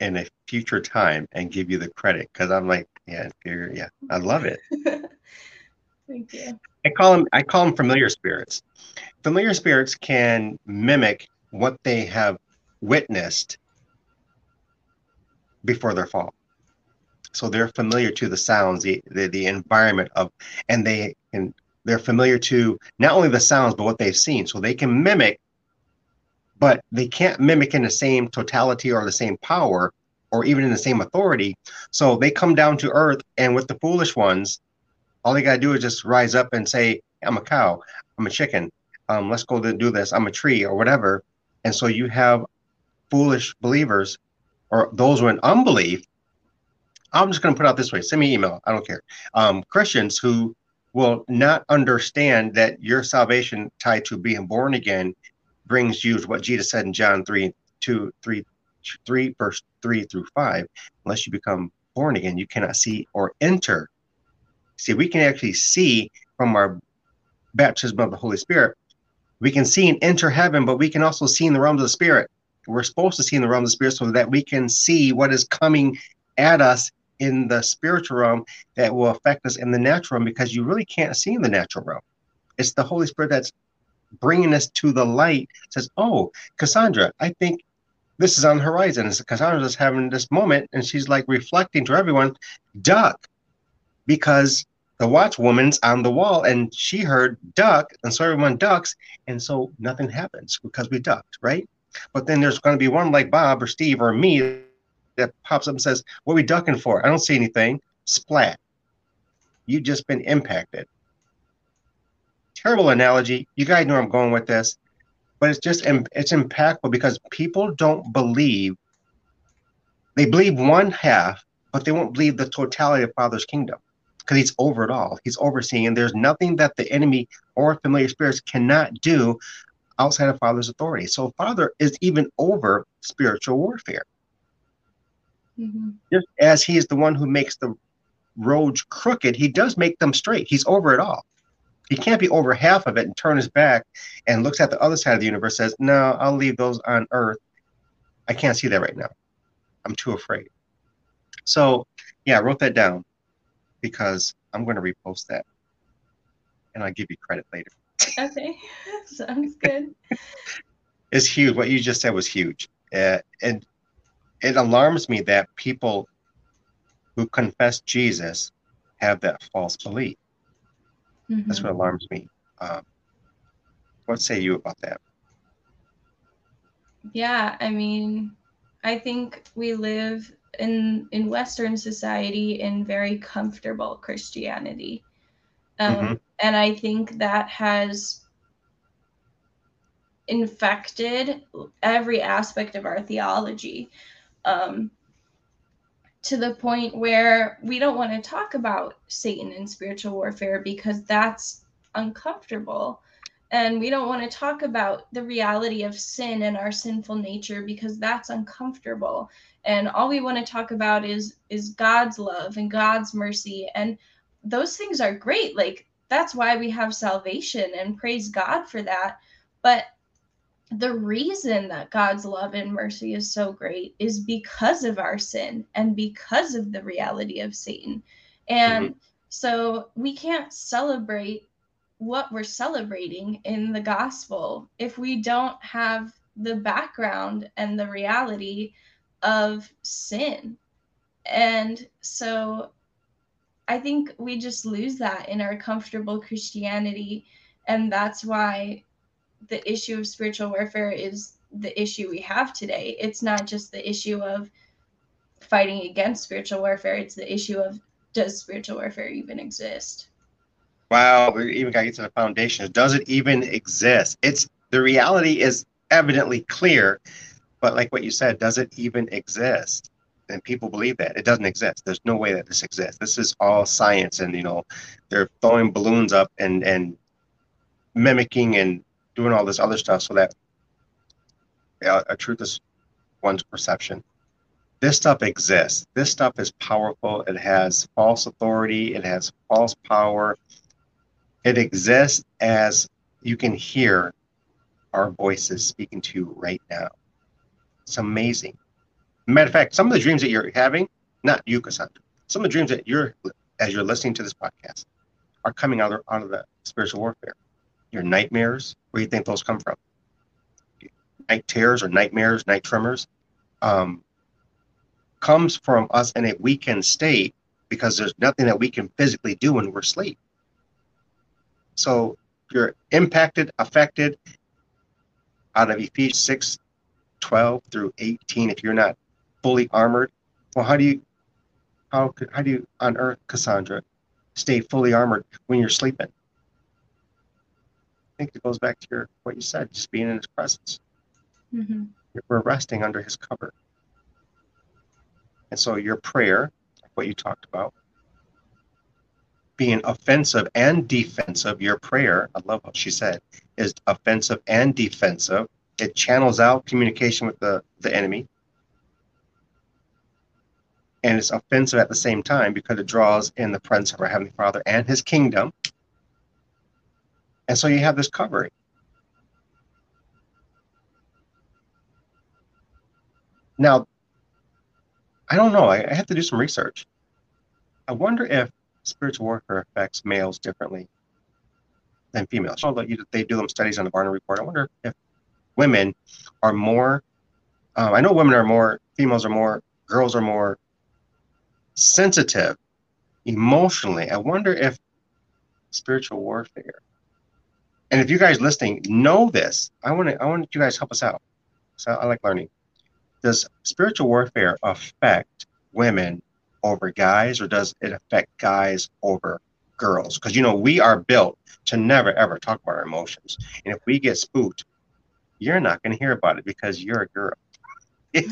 in a future time and give you the credit because I'm like, yeah, yeah, I love it.
Thank you.
I call them I call them familiar spirits. Familiar spirits can mimic what they have witnessed before their fall. So they're familiar to the sounds, the, the, the environment of, and they can they're familiar to not only the sounds but what they've seen. So they can mimic but they can't mimic in the same totality or the same power or even in the same authority. So they come down to earth, and with the foolish ones, all they got to do is just rise up and say, I'm a cow, I'm a chicken, um, let's go to do this, I'm a tree, or whatever. And so you have foolish believers or those who are in unbelief. I'm just going to put out this way send me email, I don't care. Um, Christians who will not understand that your salvation tied to being born again brings you to what Jesus said in John 3, 2, 3, 3, verse 3 through 5. Unless you become born again, you cannot see or enter. See, we can actually see from our baptism of the Holy Spirit. We can see and enter heaven, but we can also see in the realms of the Spirit. We're supposed to see in the realm of the Spirit so that we can see what is coming at us in the spiritual realm that will affect us in the natural realm because you really can't see in the natural realm. It's the Holy Spirit that's bringing us to the light says, "Oh, Cassandra, I think this is on the horizon." And Cassandra's having this moment, and she's like reflecting to everyone, "Duck," because the watchwoman's on the wall, and she heard "duck," and so everyone ducks, and so nothing happens because we ducked, right? But then there's going to be one like Bob or Steve or me that pops up and says, "What are we ducking for?" I don't see anything. Splat. You've just been impacted terrible analogy. You guys know I'm going with this, but it's just it's impactful because people don't believe. They believe one half, but they won't believe the totality of Father's kingdom because He's over it all. He's overseeing, and there's nothing that the enemy or familiar spirits cannot do outside of Father's authority. So Father is even over spiritual warfare. Mm-hmm. Just as He is the one who makes the roads crooked, He does make them straight. He's over it all. He can't be over half of it and turn his back and looks at the other side of the universe says, No, I'll leave those on Earth. I can't see that right now. I'm too afraid. So, yeah, I wrote that down because I'm going to repost that and I'll give you credit later.
Okay, sounds good.
it's huge. What you just said was huge. Uh, and it alarms me that people who confess Jesus have that false belief. Mm-hmm. That's what mm-hmm. alarms me. Um, what say you about that?
Yeah, I mean, I think we live in in Western society in very comfortable Christianity, um, mm-hmm. and I think that has infected every aspect of our theology. Um, to the point where we don't want to talk about Satan and spiritual warfare because that's uncomfortable. And we don't want to talk about the reality of sin and our sinful nature because that's uncomfortable. And all we want to talk about is is God's love and God's mercy and those things are great. Like that's why we have salvation and praise God for that. But the reason that God's love and mercy is so great is because of our sin and because of the reality of Satan. And mm-hmm. so we can't celebrate what we're celebrating in the gospel if we don't have the background and the reality of sin and so I think we just lose that in our comfortable Christianity. And that's why the issue of spiritual warfare is the issue we have today. It's not just the issue of fighting against spiritual warfare, it's the issue of does spiritual warfare even exist?
Wow, we even got to get to the foundation. Does it even exist? It's the reality is evidently clear, but like what you said, does it even exist? and people believe that it doesn't exist. There's no way that this exists. This is all science, and you know, they're throwing balloons up and and mimicking and doing all this other stuff so that a, truth is one's perception. This stuff exists. This stuff is powerful. It has false authority. It has false power. It exists as you can hear our voices speaking to you right now. It's amazing. Matter of fact, some of the dreams that you're having, not you, Cassandra, some of the dreams that you're, as you're listening to this podcast, are coming out of, out of the spiritual warfare. Your nightmares, where do you think those come from? Night terrors or nightmares, night tremors, um, comes from us in a weakened state because there's nothing that we can physically do when we're asleep. So you're impacted, affected out of Ephesians 6, 12 through 18. If you're not fully armored. Well, how do you how how do you on Earth, Cassandra, stay fully armored when you're sleeping? Think it goes back to your what you said, just being in His presence. Mm-hmm. We're resting under His cover, and so your prayer, what you talked about, being offensive and defensive. Your prayer, I love what she said, is offensive and defensive. It channels out communication with the the enemy and it's offensive at the same time because it draws in the presence of our Heavenly Father and His kingdom. And so you have this covering. Now, I don't know. I, I have to do some research. I wonder if spiritual warfare affects males differently than females. Although you, they do them studies on the Barna Report, I wonder if women are more. Um, I know women are more. Females are more. Girls are more sensitive emotionally. I wonder if spiritual warfare. And if you guys listening know this, I want to I want you guys help us out. So I like learning. Does spiritual warfare affect women over guys, or does it affect guys over girls? Because you know we are built to never ever talk about our emotions, and if we get spooked, you're not going to hear about it because you're a girl.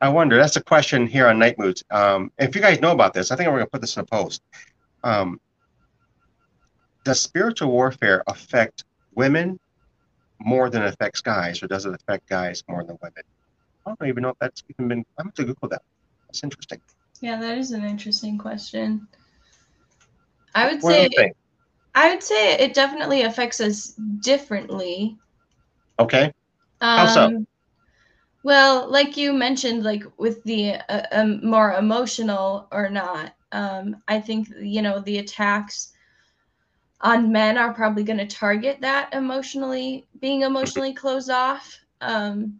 I wonder. That's a question here on NiteMoodz. Um, if you guys know about this, I think we're going to put this in a post. Um, does spiritual warfare affect women more than it affects guys, or does it affect guys more than women? I don't even know if that's even been. I'm going to Google that. That's interesting.
Yeah, that is an interesting question. I would what say. I would say it definitely affects us differently.
Okay. How so? Um,
well, like you mentioned, like with the uh, um, more emotional or not, um, I think you know the attacks on men are probably going to target that emotionally being emotionally closed off um,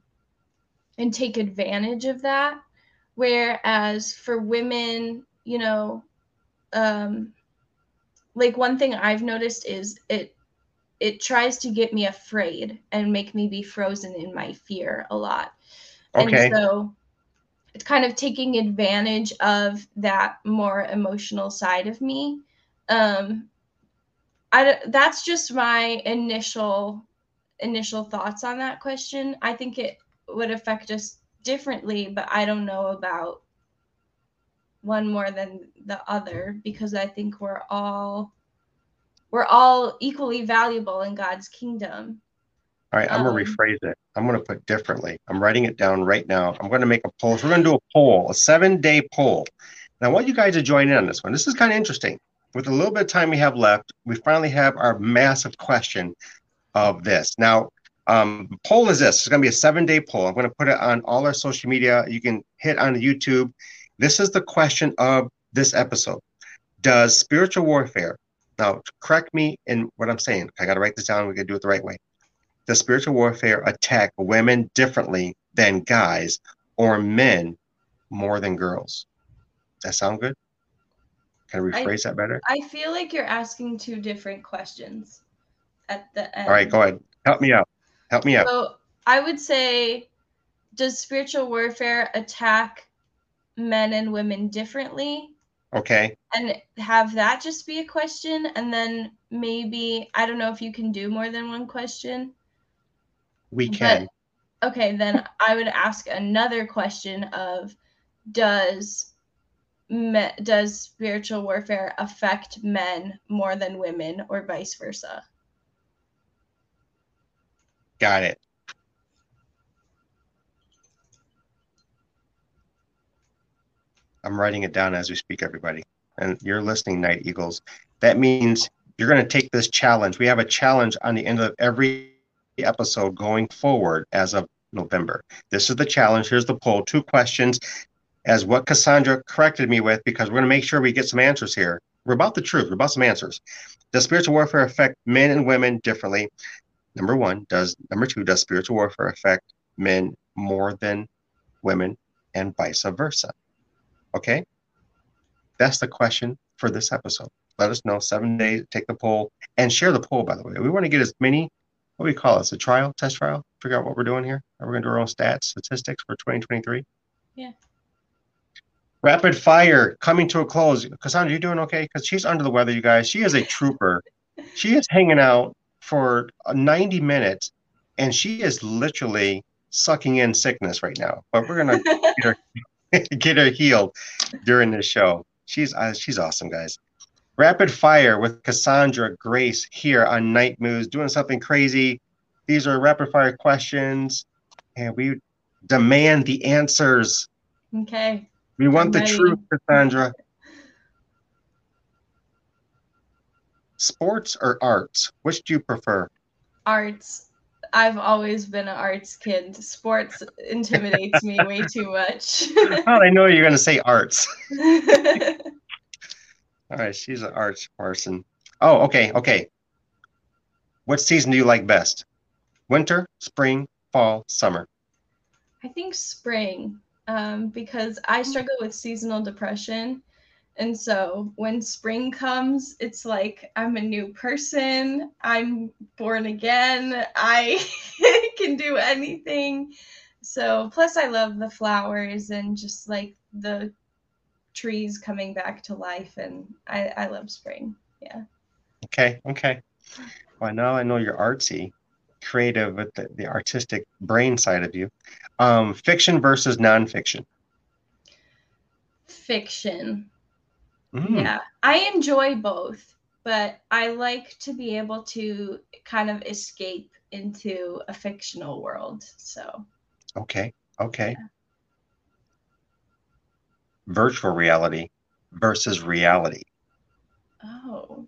and take advantage of that. Whereas for women, you know, um, like one thing I've noticed is it it tries to get me afraid and make me be frozen in my fear a lot. Okay. And so it's kind of taking advantage of that more emotional side of me. Um, I, that's just my initial initial thoughts on that question. I think it would affect us differently, but I don't know about one more than the other because I think we're all we're all equally valuable in God's kingdom.
All right, I'm um, going to rephrase it. I'm going to put differently. I'm writing it down right now. I'm going to make a poll. So we're going to do a poll, a seven day poll. And I want you guys to join in on this one. This is kind of interesting. With a little bit of time we have left, we finally have our massive question of this. Now, um, poll is this. It's going to be a seven day poll. I'm going to put it on all our social media. You can hit on YouTube. This is the question of this episode. Does spiritual warfare, now correct me in what I'm saying. I got to write this down. We got to do it the right way does spiritual warfare attack women differently than guys or men more than girls. Does that sound good? Can I rephrase
I,
that better?
I feel like you're asking two different questions at the end.
All right, go ahead. Help me out. Help me out.
So I would say, does spiritual warfare attack men and women differently?
Okay.
And have that just be a question, and then maybe I don't know if you can do more than one question.
We can.
But, okay, then I would ask another question of, does me, does spiritual warfare affect men more than women, or vice versa?
Got it. I'm writing it down as we speak, everybody. And you're listening, Nite Eagles. That means you're going to take this challenge. We have a challenge on the end of every episode going forward as of November. This is the challenge. Here's the poll. Two questions as what Cassandra corrected me with, because we're going to make sure we get some answers here. We're about the truth. We're about some answers. Does spiritual warfare affect men and women differently? Number one, does number two, does spiritual warfare affect men more than women and vice versa? Okay. That's the question for this episode. Let us know seven days, take the poll and share the poll, by the way. We want to get as many, what do we call it? a trial, test trial? Figure out what we're doing here. Are we going to do our own stats, statistics for 2023?
Yeah.
Rapid fire coming to a close. Cassandra, you doing okay? Because she's under the weather, you guys. She is a trooper. she is hanging out for 90 minutes and she is literally sucking in sickness right now. But we're going to get her, get her healed during this show. She's uh, she's awesome, guys. Rapid fire with Cassandra Grace here on NiteMoodz, doing something crazy. These are rapid fire questions, and we demand the answers.
Okay.
We want the truth, Cassandra. Sports or arts? Which do you prefer?
Arts. I've always been an arts kid. Sports intimidates me way too much.
How I know you're going to say arts? All right, she's an arts person. Oh, okay, okay. What season do you like best? Winter, spring, fall, summer?
I think spring um, because I struggle with seasonal depression. And so when spring comes, it's like I'm a new person. I'm born again. I can do anything. So, plus, I love the flowers and just like the trees coming back to life. And I, I love spring. Yeah.
Okay. Okay. Well, now I know you're artsy, creative with the, the artistic brain side of you. Um, fiction versus nonfiction.
Fiction. Mm. Yeah, I enjoy both, but I like to be able to kind of escape into a fictional world. So.
Okay. Okay. Yeah. Virtual reality versus reality.
Oh,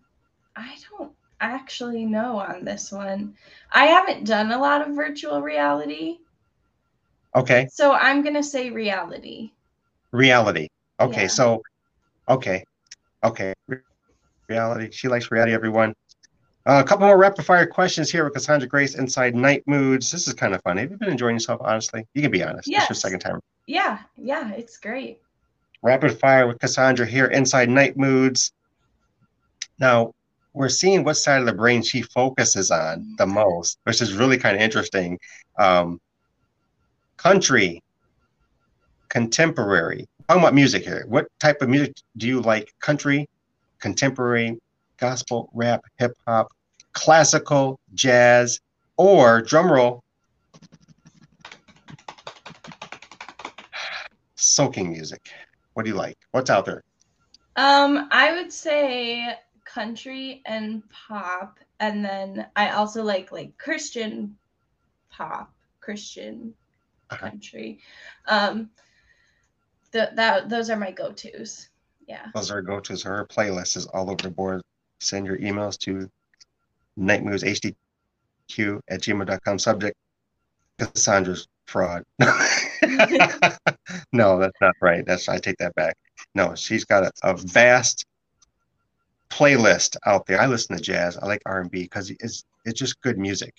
I don't actually know on this one. I haven't done a lot of virtual reality.
Okay.
So I'm going to say reality.
Reality. Okay. Yeah. So, okay. Okay. Reality. She likes reality, everyone. Uh, a couple more rapid fire questions here with Cassandra Grace inside NiteMoodz. This is kind of fun. Have you been enjoying yourself, honestly? You can be honest. Yes. It's your second time.
Yeah. Yeah. It's great.
Rapid fire with Cassandra here inside NiteMoodz. Now, we're seeing what side of the brain she focuses on the most, which is really kind of interesting. Um, country, contemporary. Talking about music here. What type of music do you like? Country, contemporary, gospel, rap, hip hop, classical, jazz, or drumroll? Soaking music. What do you like? What's out there?
Um, I would say country and pop, and then I also like like Christian pop, Christian uh-huh. country. Um, the, that those are my go tos. Yeah.
Those are go tos. Her playlist is all over the board. Send your emails to nitemoodzhdq at gmail.com. Subject Cassandra's fraud. no, that's not right. That's I take that back. No, she's got a, a vast playlist out there. I listen to jazz. I like R and B because it's it's just good music,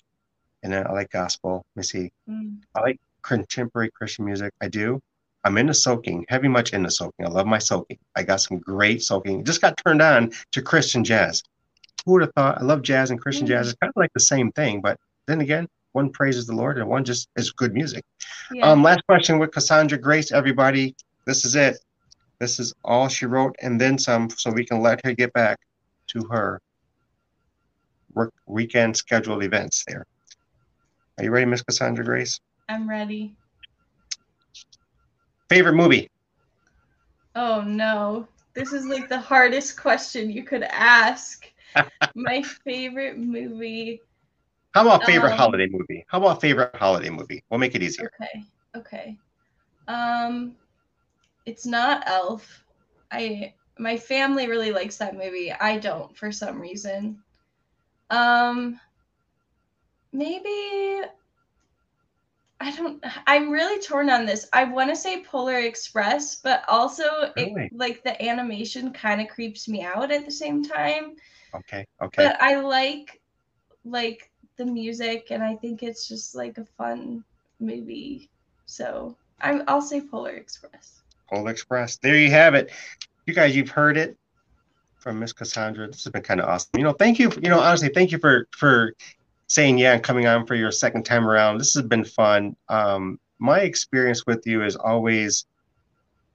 and I like gospel. Let me see. Mm. I like contemporary Christian music. I do. I'm into soaking, heavy much into soaking. I love my soaking. I got some great soaking. Just got turned on to Christian jazz. Who would have thought? I love jazz and Christian jazz. It's kind of like the same thing, but then again, one praises the Lord and one just is good music. Yeah. Um, last question with Cassandra Grace, everybody. This is it. This is all she wrote and then some, so we can let her get back to her work weekend scheduled events there. Are you ready, Miss Cassandra Grace?
I'm ready.
Favorite movie?
Oh no. This is like the hardest question you could ask. My favorite movie.
How about favorite um, holiday movie? How about favorite holiday movie? We'll make it easier.
Okay. Okay. Um it's not Elf. I my family really likes that movie. I don't for some reason. Um maybe I don't. I'm really torn on this. I want to say Polar Express, but also really? it, like the animation kind of creeps me out at the same time.
Okay. Okay.
But I like like the music, and I think it's just like a fun movie. So I'm. I'll say Polar Express.
Polar Express. There you have it. You guys, you've heard it from Miss Cassandra. This has been kind of awesome. You know, thank you. You know, honestly, thank you for for saying yeah and coming on for your second time around. This has been fun. Um, my experience with you is always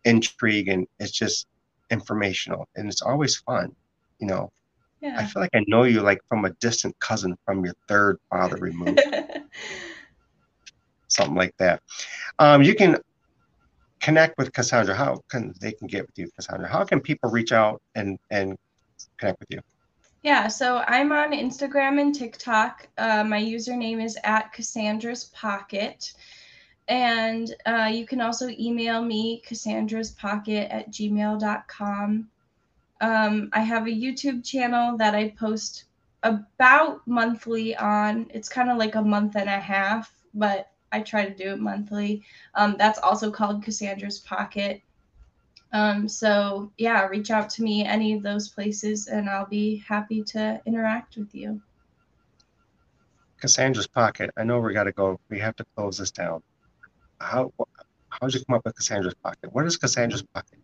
intrigue and it's just informational and it's always fun. You know, yeah. I feel like I know you like from a distant cousin from your third father removed. Something like that. Um, you can connect with Cassandra. How can they can get with you, Cassandra? How can people reach out and and connect with you?
Yeah, so I'm on Instagram and TikTok. Uh, my username is at Cassandra's Pocket. And uh, you can also email me, Cassandra's Pocket at gmail.com. Um, I have a YouTube channel that I post about monthly on. It's kind of like a month and a half, but I try to do it monthly. Um, that's also called Cassandra's Pocket. Um, so yeah, reach out to me any of those places, and I'll be happy to interact with you.
Cassandra's Pocket. I know we got to go. We have to close this down. How how did you come up with Cassandra's Pocket? What is Cassandra's Pocket?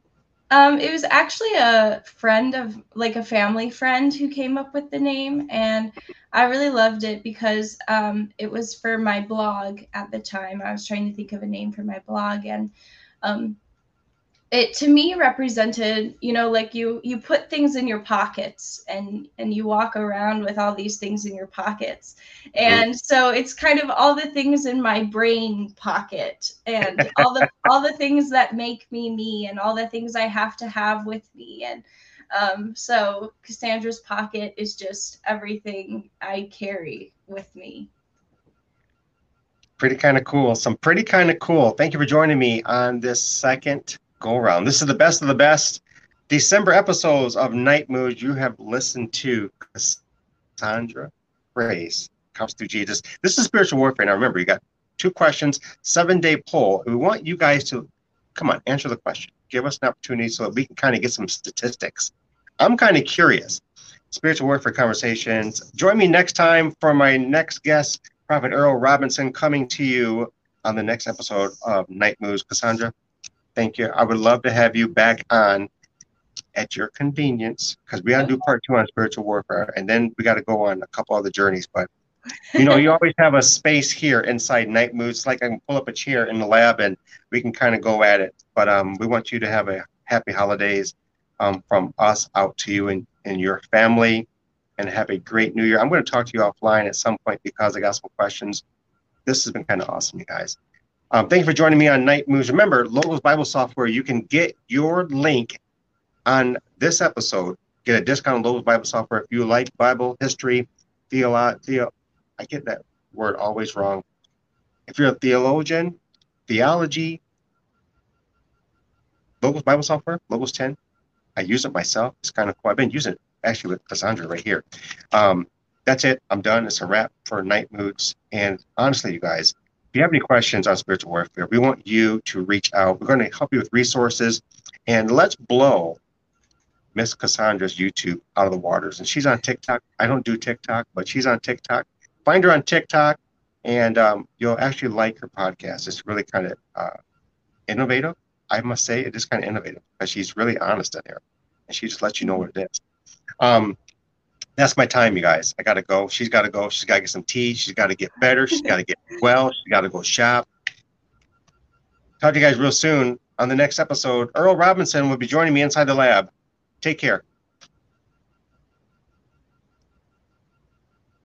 Um, it was actually a friend of like a family friend who came up with the name, and I really loved it because um, it was for my blog at the time. I was trying to think of a name for my blog, and um, it to me represented you know like you you put things in your pockets and and you walk around with all these things in your pockets. And so it's kind of all the things in my brain pocket and all the all the things that make me me and all the things i have to have with me. And um, so cassandra's pocket is just everything i carry with me.
Pretty kind of cool. Some pretty kind of cool. Thank you for joining me on this second go around. This is the best of the best December episodes of Night Mood you have listened to. Cassandra Grace comes through Jesus. This is spiritual warfare. Now remember, you got two questions, seven day poll. We want you guys to come on, answer the question. Give us an opportunity so that we can kind of get some statistics. I'm kind of curious. Spiritual warfare conversations. Join me next time for my next guest, Prophet Earl Robinson, coming to you on the next episode of NiteMoodz. Cassandra, Thank you. I would love to have you back on at your convenience because we got to do part two on spiritual warfare and then we got to go on a couple other journeys. But you know, you always have a space here inside NiteMoodz. Like I can pull up a chair in the lab and we can kind of go at it. But um, we want you to have a happy holidays um, from us out to you and, and your family and have a great new year. I'm going to talk to you offline at some point because I got some questions. This has been kind of awesome, you guys. Um, thank you for joining me on NiteMoodz. Remember, Logos Bible Software, you can get your link on this episode, get a discount on Logos Bible Software if you like Bible history, theolo- theo- I get that word always wrong. If you're a theologian, theology, Logos Bible Software, Logos 10, I use it myself. It's kind of cool. I've been using it actually with Cassandra right here. Um, that's it. I'm done. It's a wrap for NiteMoodz. And honestly, you guys, you have any questions on spiritual warfare, we want you to reach out. We're going to help you with resources and let's blow Miss Cassandra's YouTube out of the waters. And she's on TikTok. I don't do TikTok, but she's on TikTok. Find her on TikTok and um, you'll actually like her podcast. It's really kind of uh, innovative I must say it is kind of innovative because she's really honest in here, and she just lets you know what it is. Um, that's my time, you guys. I gotta go. She's got to go. She's got to get some tea. She's got to get better. She's got to get well. She's got to go shop. Talk to you guys real soon on the next episode. Earl Robinson will be joining me inside the lab. Take care.